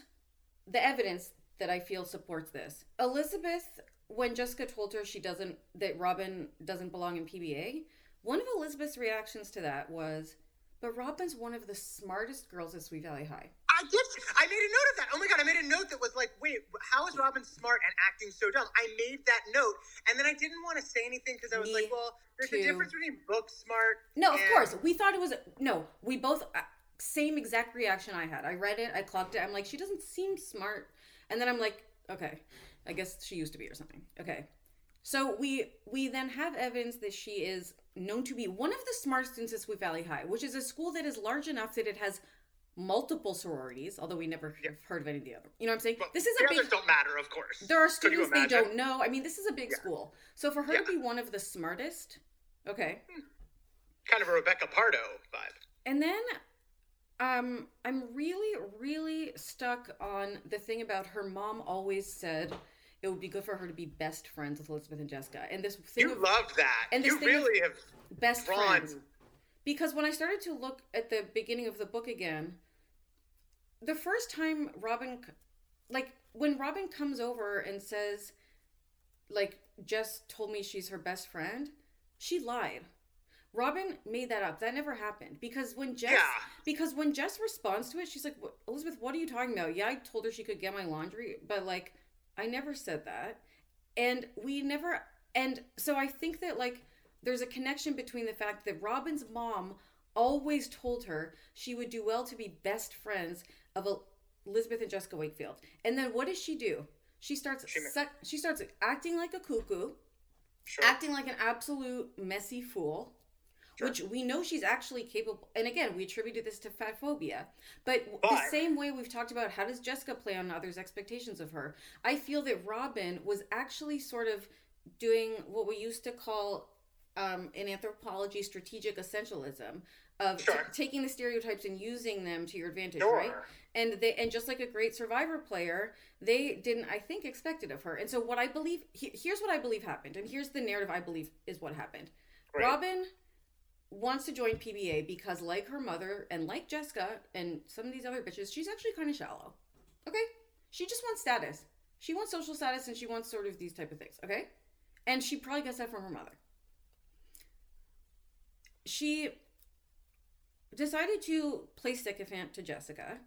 the evidence that I feel supports this. Elizabeth, when Jessica told her she doesn't that Robin doesn't belong in PBA, one of Elizabeth's reactions to that was, "But Robin's one of the smartest girls at Sweet Valley High." I did. I made a note of that. Oh my god! I made a note that was like, "Wait, how is Robin smart and acting so dumb?" I made that note, and then I didn't want to say anything because I was Me like, "Well, there's too. a difference between book smart." No, of course. We thought it was no. We both uh, same exact reaction I had. I read it, I clocked it. I'm like, she doesn't seem smart. And then I'm like, okay, I guess she used to be or something. Okay. So we we then have evidence that she is known to be one of the smartest students at Sweet Valley High, which is a school that is large enough that it has multiple sororities, although we never have heard of any of the other. You know what I'm saying? But this is a big don't matter, of course. there are students they don't know. I mean, this is a big school. So for her to be one of the smartest, okay. Kind of a Rebecca Pardo vibe. And then um I'm really really stuck on the thing about her mom always said it would be good for her to be best friends with Elizabeth and Jessica. And this thing You of loved that. and this you of- really have best drawn. friends. Because when I started to look at the beginning of the book again, the first time Robin, like when Robin comes over and says, like, Jess told me she's her best friend, she lied. Robin made that up. That never happened because when Jess, Yeah. because when Jess responds to it, she's like, "Elizabeth, what are you talking about? Yeah, I told her she could get my laundry, but like, I never said that." and we never and so i think that like there's a connection between the fact that robin's mom always told her she would do well to be best friends of elizabeth and jessica wakefield. And then what does she do? She starts suck, she starts acting like a cuckoo Sure. acting like an absolute messy fool which we know she's actually capable and again we attributed this to fat phobia but, the same way we've talked about how does jessica play on others expectations of her i feel that robin was actually sort of doing what we used to call um, in anthropology strategic essentialism of t- taking the stereotypes and using them to your advantage Sure. right and they and just like a great survivor player they didn't i think expect it of her. And so what i believe he, here's what i believe happened and here's the narrative i believe is what happened. Right. robin wants to join pba because like her mother and like jessica and some of these other bitches she's actually kind of shallow okay? She just wants status. She wants social status and she wants sort of these type of things okay? And she probably gets that from her mother she decided to play sycophant to Jessica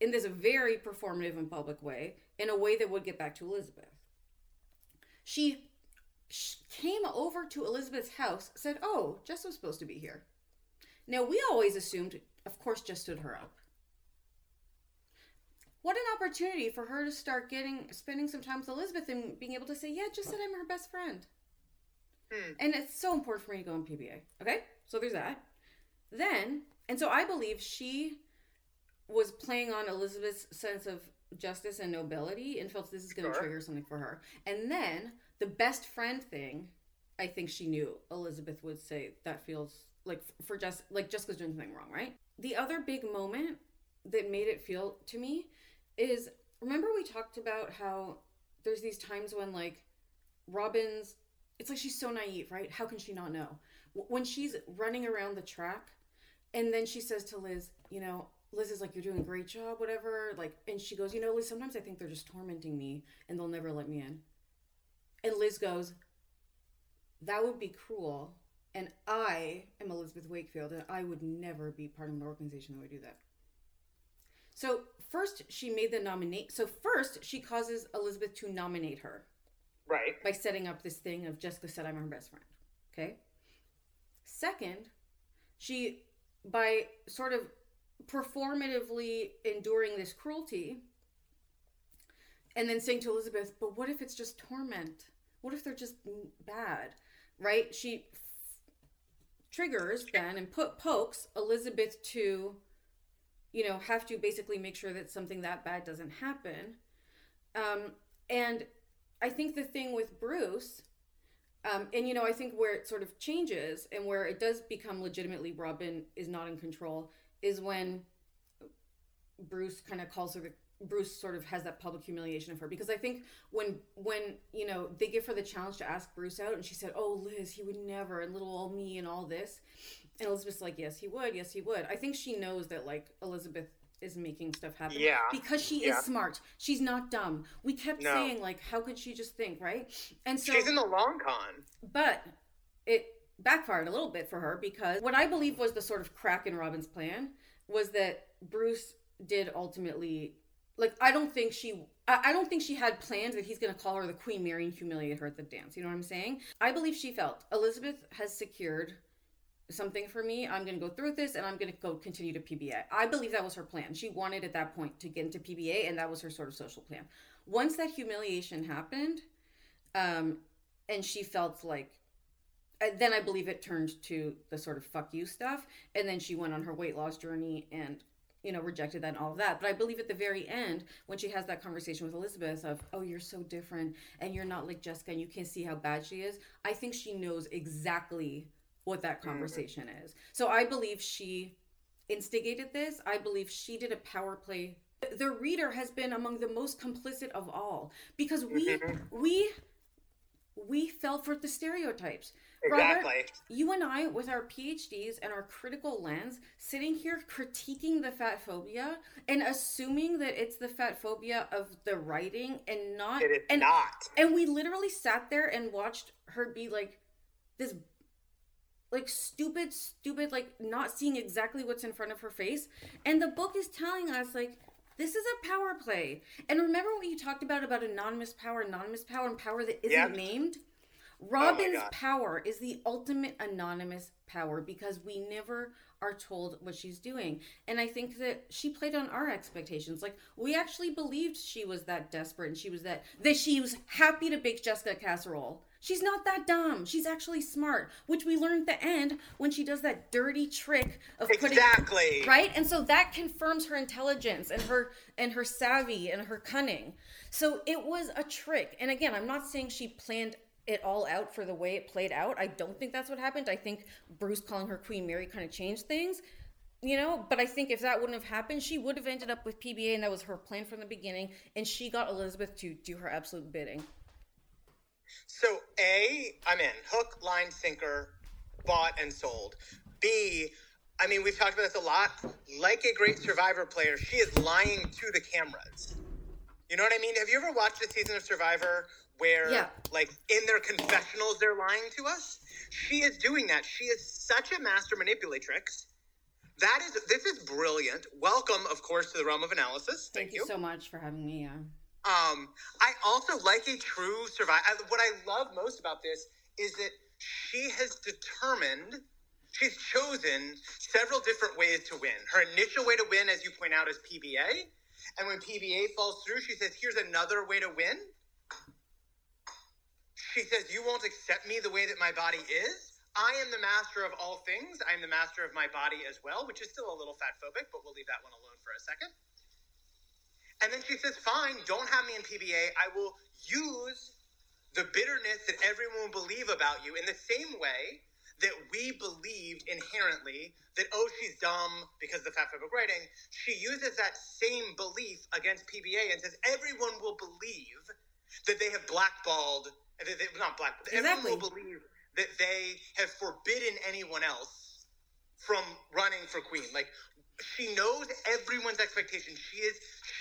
in this very performative and public way, in a way that would get back to Elizabeth. She came over to Elizabeth's house, said, Oh, Jess was supposed to be here. Now, we always assumed, of course, Jess stood her up. What an opportunity for her to start getting, spending some time with Elizabeth and being able to say, Yeah, Jess said I'm her best friend. Hmm. And it's so important for me to go in PBA. Okay? So there's that. Then, and so I believe she was playing on Elizabeth's sense of justice and nobility and felt this is going to Sure. trigger something for her. And then the best friend thing, I think she knew Elizabeth would say that feels like for just like Jessica's doing something wrong, right? The other big moment that made it feel to me is remember we talked about how there's these times when like Robin's it's like she's so naive, right? How can she not know? When she's running around the track and then she says to Liz, you know, Liz is like, you're doing a great job, whatever. Like, and she goes, you know, Liz, sometimes I think they're just tormenting me and they'll never let me in. And Liz goes, that would be cruel. And I am Elizabeth Wakefield and I would never be part of an organization that would do that. So first she made the nominate. So first she causes Elizabeth to nominate her Right. by setting up this thing of Jessica said I'm her best friend. Okay. Second, she by sort of performatively enduring this cruelty and then saying to Elizabeth, but what if it's just torment? What if they're just bad? Right? She triggers then and put pokes Elizabeth to you know have to basically make sure that something that bad doesn't happen. Um and I think the thing with Bruce, um, and you know, I think where it sort of changes and where it does become legitimately Robin is not in control is when Bruce kind of calls her the Bruce sort of has that public humiliation of her because I think when when you know they give her the challenge to ask Bruce out and she said, "Oh, Liz, he would never," and little old me and all this, and Elizabeth's like, "Yes, he would. Yes, he would." I think she knows that like Elizabeth is making stuff happen Yeah. because she Yeah. is smart. She's not dumb. We kept No. saying like, how could she just think, right? And so She's in the long con. but it backfired a little bit for her because what I believe was the sort of crack in Robin's plan was that Bruce did ultimately like I don't think she I don't think she had plans that he's gonna call her the Queen Mary and humiliate her at the dance. You know what I'm saying? I believe she felt Elizabeth has secured something for me. I'm going to go through this and I'm going to go continue to PBA. I believe that was her plan. She wanted at that point to get into PBA and that was her sort of social plan. Once that humiliation happened, um, and she felt like, uh, then I believe it turned to the sort of fuck you stuff. And then she went on her weight loss journey and, you know, rejected that and all of that. But I believe at the very end, when she has that conversation with Elizabeth of, oh, you're so different and you're not like Jessica and you can't see how bad she is, I think she knows exactly what that conversation mm-hmm. is. So I believe she instigated this. I believe she did a power play. The reader has been among the most complicit of all because we mm-hmm. we we fell for the stereotypes. Exactly. Robert, you and I, with our PhDs and our critical lens, sitting here critiquing the fat phobia and assuming that it's the fat phobia of the writing and not. It is and, not. And we literally sat there and watched her be like this like stupid stupid like not seeing exactly what's in front of her face. And the book is telling us like this is a power play. And remember what you talked about about anonymous power anonymous power and power that isn't yep. named? Oh robin's oh power is the ultimate anonymous power because we never are told what she's doing. And i think that she played on our expectations. Like we actually believed she was that desperate and she was that that she was happy to bake jessica casserole She's not that dumb. She's actually smart, which we learn at the end when she does that dirty trick of putting exactly right. And so that confirms her intelligence and her and her savvy and her cunning. So it was a trick. And again, I'm not saying she planned it all out for the way it played out. I don't think that's what happened. I think Bruce calling her Queen Mary kind of changed things. You know, but I think if that wouldn't have happened, she would have ended up with PBA, and that was her plan from the beginning. And she got Elizabeth to do her absolute bidding. So A, I'm in. Hook, line, sinker, bought and sold. B, I mean, we've talked about this a lot. Like a great Survivor player, she is lying to the cameras. You know what I mean? Have you ever watched a season of Survivor where, yeah. like, in their confessionals, they're lying to us? She is doing that. She is such a master manipulatrix. That is, this is brilliant. Welcome, of course, to the realm of analysis. Thank, Thank you. you so much for having me. Yeah. Um, I also like a true survivor. What I love most about this is that she has determined, she's chosen several different ways to win. Her initial way to win, as you point out, is PBA. And when PBA falls through, she says, here's another way to win. She says, You won't accept me the way that my body is. I am the master of all things. I am the master of my body as well, which is still a little fat phobic, but we'll leave that one alone for a second. And then she says, fine, don't have me in PBA. I will use the bitterness that everyone will believe about you in the same way that we believed inherently that, oh, she's dumb because of the fat phobic writing. She uses that same belief against PBA and says, everyone will believe that they have blackballed, that they, not black, exactly. everyone will believe that they have forbidden anyone else from running for queen. Like, she knows everyone's expectation. She is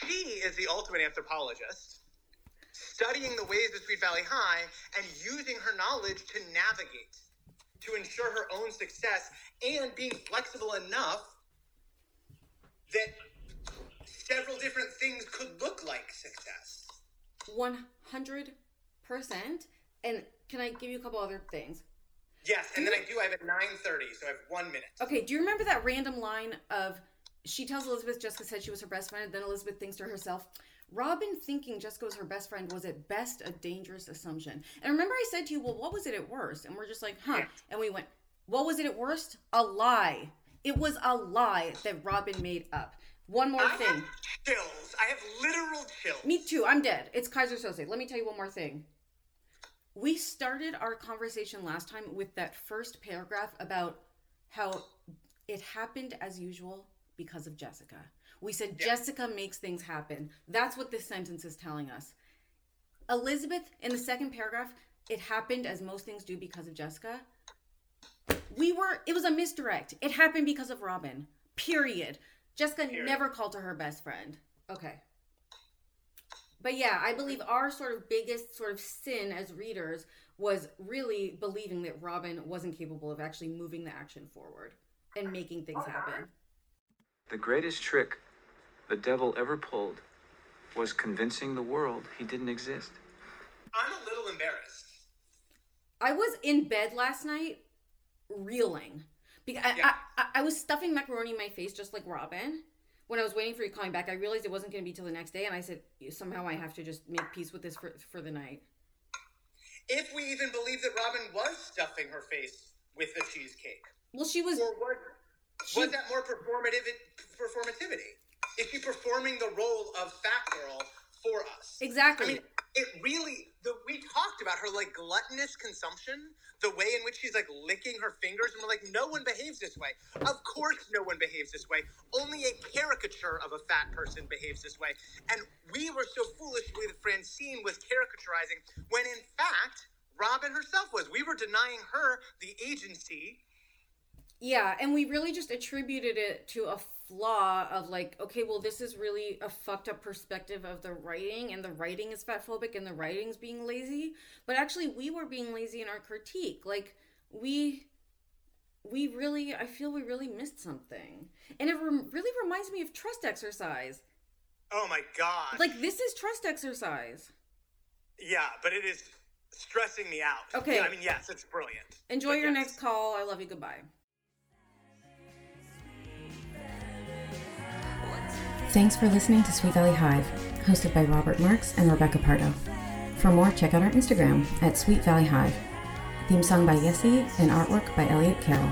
she is the ultimate anthropologist, studying the ways of Sweet Valley High and using her knowledge to navigate, to ensure her own success, and being flexible enough that several different things could look like success. 100%. And can I give you a couple other things? Yes, and then I do. I have at nine thirty, so I have one minute. Okay. Do you remember that random line of she tells Elizabeth Jessica said she was her best friend, and then Elizabeth thinks to herself, Robin thinking Jessica was her best friend was at best a dangerous assumption. And remember, I said to you, well, what was it at worst? And we're just like, huh. And we went, what was it at worst? A lie. It was a lie that Robin made up. One more I thing. Have chills. I have literal chills. Me too. I'm dead. It's Keyser Söze. Let me tell you one more thing. We started our conversation last time with that first paragraph about how it happened as usual because of Jessica. We said yeah. Jessica makes things happen. That's what this sentence is telling us. Elizabeth, in the second paragraph, it happened as most things do because of Jessica. We were, it was a misdirect. It happened because of Robin. Period. Jessica Period. never called her her best friend. Okay. But yeah, I believe our sort of biggest sort of sin as readers was really believing that Robin wasn't capable of actually moving the action forward and making things oh, happen. The greatest trick the devil ever pulled was convincing the world he didn't exist. I'm a little embarrassed. I was in bed last night reeling Because I, Yeah. I, I, I was stuffing macaroni in my face just like Robin. When I was waiting for you calling back, I realized it wasn't going to be till the next day, and I said somehow I have to just make peace with this for for the night. If we even believe that Robin was stuffing her face with the cheesecake, Well, she was. or was She- was that more performative performativity? Is she performing the role of fat girl for us? Exactly. I mean, it really. The, we talked about her like gluttonous consumption, the way in which she's like licking her fingers, and we're like, no one behaves this way. Of course, no one behaves this way. Only a caricature of a fat person behaves this way. And we were so foolish to believe that Francine was caricaturizing, when in fact, Robin herself was. We were denying her the agency Yeah, and we really just attributed it to a flaw of like, okay, well, this is really a fucked up perspective of the writing, and the writing is fatphobic, and the writing's being lazy. But actually, we were being lazy in our critique. Like, we, we really, I feel we really missed something, and it rem- really reminds me of trust exercise. Oh my god. Like, this is trust exercise. yeah, but it is stressing me out. Okay. Yeah, I mean, yes, it's brilliant. Enjoy But your yes. next call. I love you. Goodbye. Thanks for listening to Sweet Valley Hive, hosted by Robert Marks and Rebecca Pardo. For more, check out our Instagram at Sweet Valley Hive. Theme song by Yessie and artwork by Elliot Carroll.